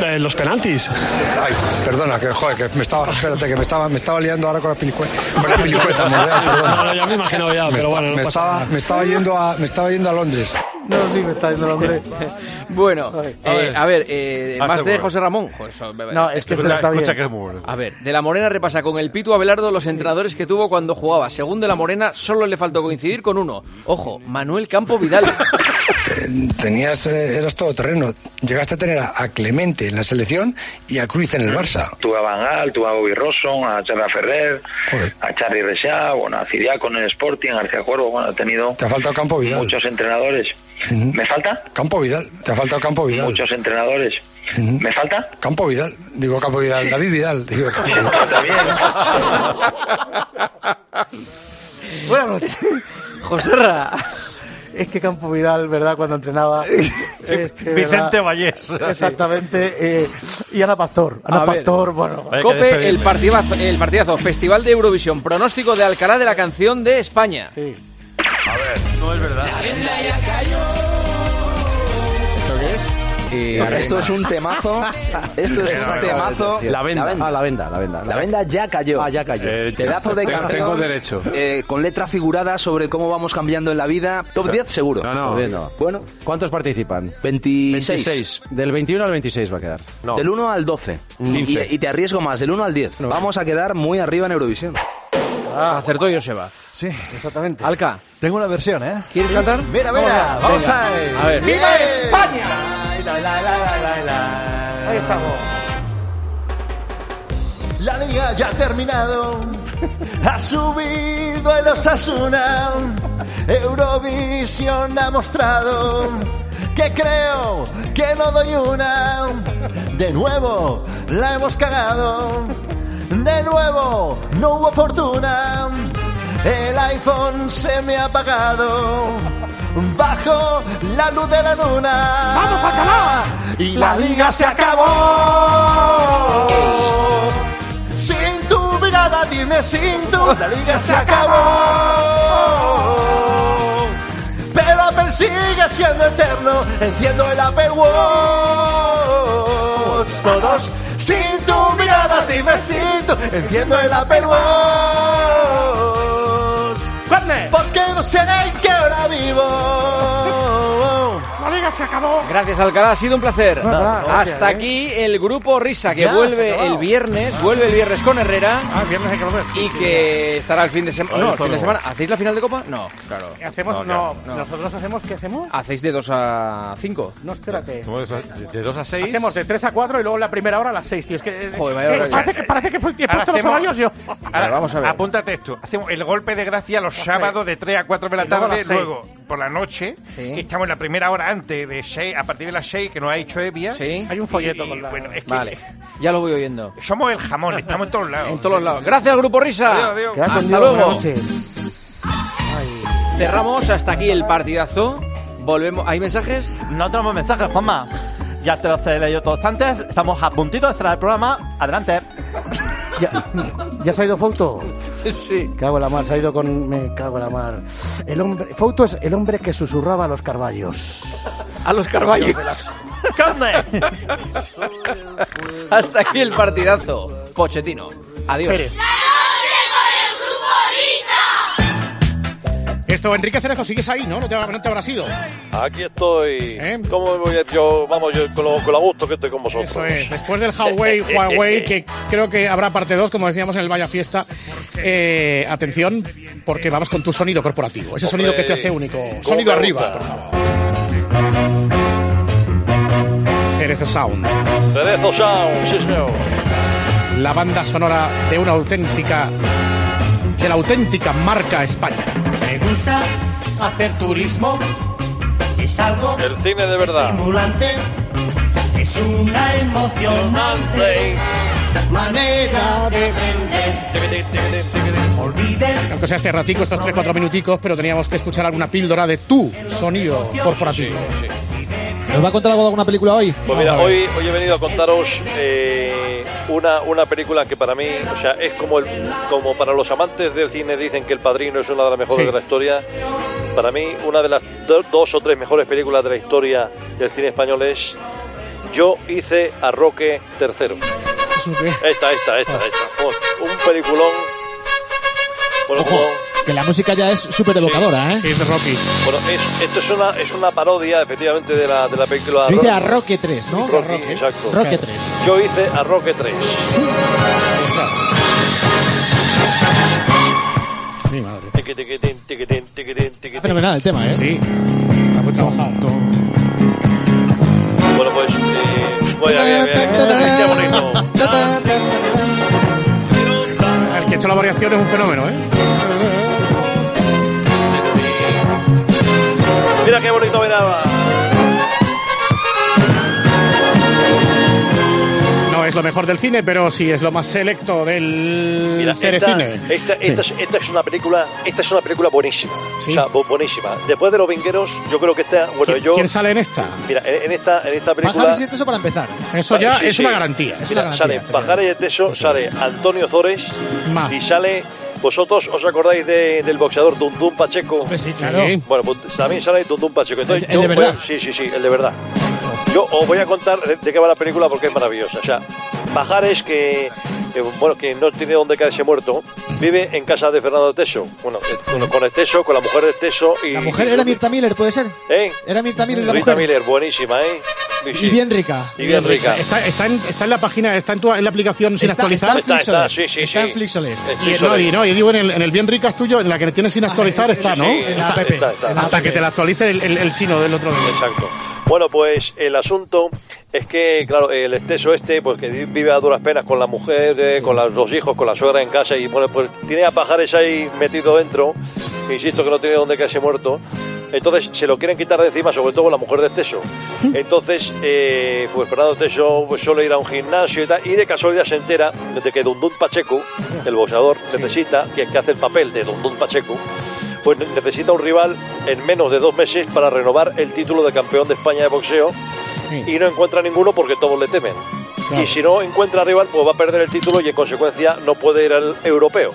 Eh, los penaltis. Ay, perdona, que joder, que me estaba, espérate, que me estaba, me estaba liando ahora con la pilicueta, con la pilicueta, Monreal, perdona. No, no, ya me imagino ya, me, pero esta- bueno, no me pasa estaba, nada. me estaba yendo a, me estaba yendo a Londres. No, sí, me está diciendo el hombre. (laughs) Bueno, a eh, ver. a ver, eh, Ah, más está de bueno. José Ramón. No, es que esto está bien. A ver, de la Morena repasa con el Pitu Abelardo los entrenadores que tuvo cuando jugaba. Según de la Morena, solo le faltó coincidir con uno. Ojo, Manuel Campo Vidal. (laughs) Tenías, eh, eras todo terreno. Llegaste a tener a, a Clemente en la selección y a Cruz en el Barça. Tuve a Van Gaal, tuve a Bobby Rosson, a Charla Ferrer, a Charlie Rechá, bueno, a Ciriaco en el Sporting, a García Cuervo, bueno, he tenido Te ha faltado Campo Vidal. muchos entrenadores. ¿Me falta? Campo Vidal, te ha faltado Campo Vidal. Muchos entrenadores. ¿Me falta? Campo Vidal, digo Campo Vidal, David Vidal, digo Campo Vidal. (laughs) Buenas noches. Joserra. Es que Campo Vidal, ¿verdad? Cuando entrenaba. (laughs) es que, Vicente. Vallés. Exactamente. eh, y Ana Pastor. Ana A ver. Pastor, bueno. Cope, el partidazo, el partidazo. Festival de Eurovisión. Pronóstico de Alcalá de la canción de España. Sí. A ver, no es verdad. ¿Esto qué es? Y esto es un temazo. Esto es un temazo. La venda. Ah, la venda, la venda. La venda ya cayó. Ah, ya cayó. Eh, Pedazo de tengo- canción. tengo derecho. eh, con letra figurada sobre cómo vamos cambiando en la vida. Top 10 seguro. No, no. Top 10 no. Bueno, ¿Cuántos participan? 26. 26. Del 21 al 26 va a quedar. No. Del 1 al 12. Y, 15. y te arriesgo más, del 1 al 10. Vamos a quedar muy arriba en Eurovisión. Ah, acertó Joseba. Sí, exactamente. Alca, Tengo una versión, ¿eh? ¿quieres cantar? Mira, mira, vamos a A ver. ¡Viva España! La, la, la, la, la, la. Ahí estamos. La liga ya ha terminado. (laughs) Ha subido el Osasuna. Eurovisión ha mostrado que creo que no doy una. De nuevo la hemos cagado. De nuevo no hubo fortuna. El iPhone se me ha apagado. Bajo la luz de la luna. ¡Vamos, Alcalá! Y la liga se acabó. Sin tu mirada, dime sin tu. La liga se acabó. Pero Apple sigue siendo eterno. Enciendo el Apple Watch. Todos sin tu mirada, dime sin tu. Enciendo el Apple Watch. Porque no sé en qué hora vivo. Se acabó. Gracias, Alcalá, ha sido un placer. gracias, Hasta ¿eh? aquí el grupo Risa, que Ya, vuelve el viernes, vuelve el viernes con Herrera. Ah, viernes hay que volver. Y que estará el fin de semana. No, el fin de semana. ¿Hacéis la final de Copa? No, claro. Hacemos, No, no, claro, no. nosotros hacemos, ¿qué hacemos? ¿Hacéis de 2 a 5? No, espérate. De 2 a 6. Hacemos de 3 a 4 y luego la primera hora a las 6, tío. Es que, eh, Joder, vaya eh, parece, que, parece que fue el de los horarios yo. Ahora, vamos a ver. Apúntate esto. Hacemos el golpe de gracia los sábados de 3 a 4 de la tarde. Luego, por la noche, Sí. estamos en la primera hora antes de 6, a partir de las 6, que nos ha dicho Evia. Sí. Hay un folleto Y, con la... Bueno, es que Vale, ya lo voy oyendo. somos el jamón, estamos en todos lados. En todos lados. Gracias, grupo Risa. Adiós, adiós. Hasta luego. Cerramos hasta aquí el partidazo. Volvemos. ¿Hay mensajes? No tenemos mensajes, Juanma. Ya te los he leído todos antes. Estamos a puntito de cerrar el programa. Adelante. ¿Ya, ¿Ya se ha ido Fouto? Sí. Cago en la mar, se ha ido con... Me cago en la mar. El hombre... Fouto es el hombre que susurraba a los carballos. A los Carballos. ¡Carne! (laughs) Hasta aquí el partidazo. Pochettino. Adiós. Pérez. Esto, Enrique Cerezo, sigues ahí, ¿no? No te, no te habrás ido. Aquí estoy. ¿Eh? ¿Cómo me voy a yo? Vamos, yo con lo, con lo gusto que estoy con vosotros. Eso es. Después del Huawei, (laughs) Huawei, que creo que habrá parte 2, como decíamos en el Vaya Fiesta. Eh, atención, porque vamos con tu sonido corporativo. Ese sonido que te hace único. ¿cómo Sonido arriba, por favor. Cerezo Sound. Cerezo Sound, sí señor. La banda sonora de una auténtica. de la auténtica marca España. Hacer turismo es algo El cine de verdad. estimulante, es una emocionante manera de vender. Olviden Aunque sea este ratico, estos 3-4 minuticos, pero teníamos que escuchar alguna píldora de tu sonido corporativo. ¿Nos va a contar algo de alguna película hoy? Pues mira, hoy, hoy he venido a contaros eh, una, una película que para mí, o sea, es como, el, como para los amantes del cine dicen que El Padrino es una de las mejores Sí. de la historia. Para mí, una de las do- dos o tres mejores películas de la historia del cine español es Yo hice a Roque III. Esta, esta, esta, esta. Oh, un peliculón. Bueno, Ojo, que la música ya es súper evocadora, ¿eh? Sí, es de Rocky. Bueno, es, esto es una, es una parodia, efectivamente, de la, de la película. Yo hice a Rocky. Roque 3, ¿no? Rocky, exacto. Roque 3. Yo hice a Roque 3. Mi madre. Tiquitín. Fenomenal el tema, ¿eh? Sí, está muy trabajado. Bueno, pues. Eh, bien, bien, bien. Qué bonito. El que ha hecho la variación es un fenómeno, ¿eh? Mira qué bonito venaba. No es lo mejor del cine, pero sí es lo más selecto del Mira, esta, cerecine. esta, esta, es, esta es una película, esta es una película buenísima. Sí. O sea, bu- buenísima. Después de los vingueros, yo creo que esta, bueno, ¿Quién, yo. quién sale en esta? Mira, en, esta, en esta película. Bajar y esto para empezar. Eso ya Sí, es sí. una garantía. Es Mira, una sale. Pajares Teso, sale Antonio Zores Más. y sale. ¿Vosotros os acordáis de- del boxeador Dundun Pacheco? Pues sí, claro. Sí. Bueno, pues también sale Dundun Pacheco. Entonces, El- el de verdad. sí, sí, sí, el de verdad. Yo os voy a contar de, de qué va la película porque es maravillosa. O sea, Pajares, que, que, bueno, que no tiene dónde caerse muerto, vive en casa de Fernando Teso. Bueno, eh, con- con el Teso, con la mujer de Teso y... La mujer era Mirta Miller, ¿puede ser? ¿Eh? Era Mirta Miller la mujer. Miller, buenísima, ¿eh? Sí. Y bien rica. Y bien rica. Está, está, en, está en la página, está en, tu, en la aplicación sin Está- actualizar. está en Flixoler. Está, sí, sí, Está sí. en Flixoler. Y, no, y no, yo digo en el, en el bien ricas tuyo, en la que tienes sin actualizar, está, ¿no? Está, está. Hasta que te la actualice el, el- el chino del otro día. Exacto. Bueno, pues el asunto es que, claro, el exceso este, pues que vi- vive a duras penas con la mujer, eh, con las dos hijos, con la suegra en casa y, bueno, pues tiene a pajares ahí metido dentro, insisto que no tiene dónde caerse muerto. Entonces se lo quieren quitar de encima, sobre todo la mujer de Teso. (laughs) Entonces, eh, pues Fernando Teso pues, suele ir a un gimnasio y tal, y de casualidad se entera de que Dundun Pacheco, el boxeador, necesita, que, que hace el papel de Dundun Pacheco, pues ne- necesita un rival en menos de dos meses para renovar el título de campeón de España de boxeo y no encuentra ninguno porque todos le temen. Claro. Y si no encuentra rival, pues va a perder el título y en consecuencia no puede ir al europeo.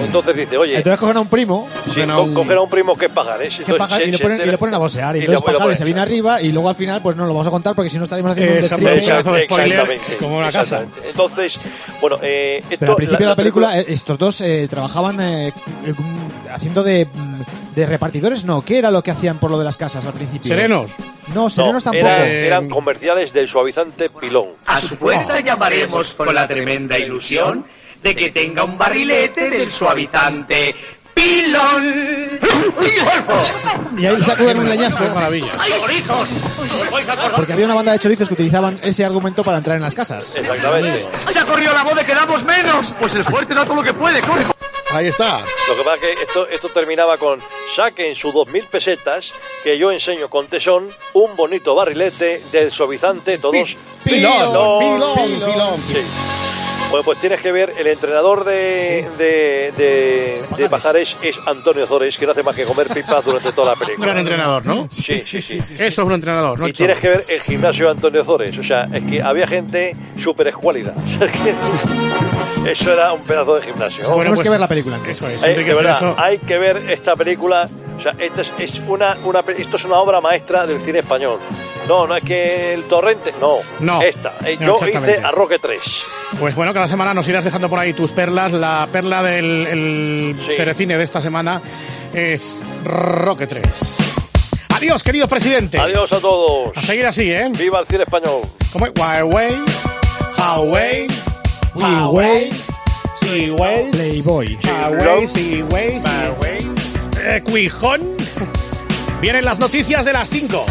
Entonces dice, oye, Entonces cogen a un primo si co- coger a un primo que es Pajares. que entonces paga- se- y, le se ponen, y ponen a boxear. Y y entonces ponen- se viene arriba y luego al final pues no lo vamos a contar porque si no estaríamos haciendo un spoiler, Exactamente, como una casa. Entonces, bueno, eh, esto, Pero al principio de la película, eh, estos dos eh, trabajaban eh, eh, mm, haciendo de, mm, de repartidores, ¿no? ¿Qué era lo que hacían por lo de las casas al principio? ¿Serenos? No, serenos no, tampoco. eran, eran comerciales del suavizante pilón. A su puerta llamaremos con la tremenda ilusión de que tenga un barrilete del suavizante pilón. Y ahí sacuden un leñazo. ¡Ay, chorizos! Porque había una banda de chorizos que utilizaban ese argumento para entrar en las casas. Exactamente. ¡Se ha corrido la voz de que damos menos! Pues el fuerte da todo lo que puede, corre. Ahí está. Lo que pasa es que esto, esto terminaba con saquen sus dos mil pesetas que yo enseño con tesón un bonito barrilete del suavizante todos pilón, pilón, pilón. pilón. Sí. Bueno, pues tienes que ver, el entrenador de, de, de, de Pajares es Antonio Zores, que no hace más que comer pipas durante toda la Un película. gran entrenador, ¿no? Sí, sí, sí. Eso es un entrenador, ¿no? Y tienes que ver el gimnasio de Antonio Zores. O sea, es que había gente súper escuálida. (laughs) Eso era un pedazo de gimnasio. Bueno, Tenemos pues, que ver la película. Eso es, Hay, Enrique de verdad, hay que ver esta película. O sea, esta es, es una, una, esto es una obra maestra del cine español. No, no es que el torrente. No, No. esta. Eh, No, yo hice a Roque 3. Pues bueno, cada semana nos irás dejando por ahí tus perlas. La perla del el Sí. Cerecine de esta semana es Roque 3. Adiós, querido presidente. Adiós a todos. A seguir así, ¿eh? Viva el cine español. ¿Cómo es? Huawei, Huawei, Huawei, Seaway, Playboy. Huawei, Seaway, eh, Cuijón. Vienen las noticias de las 5.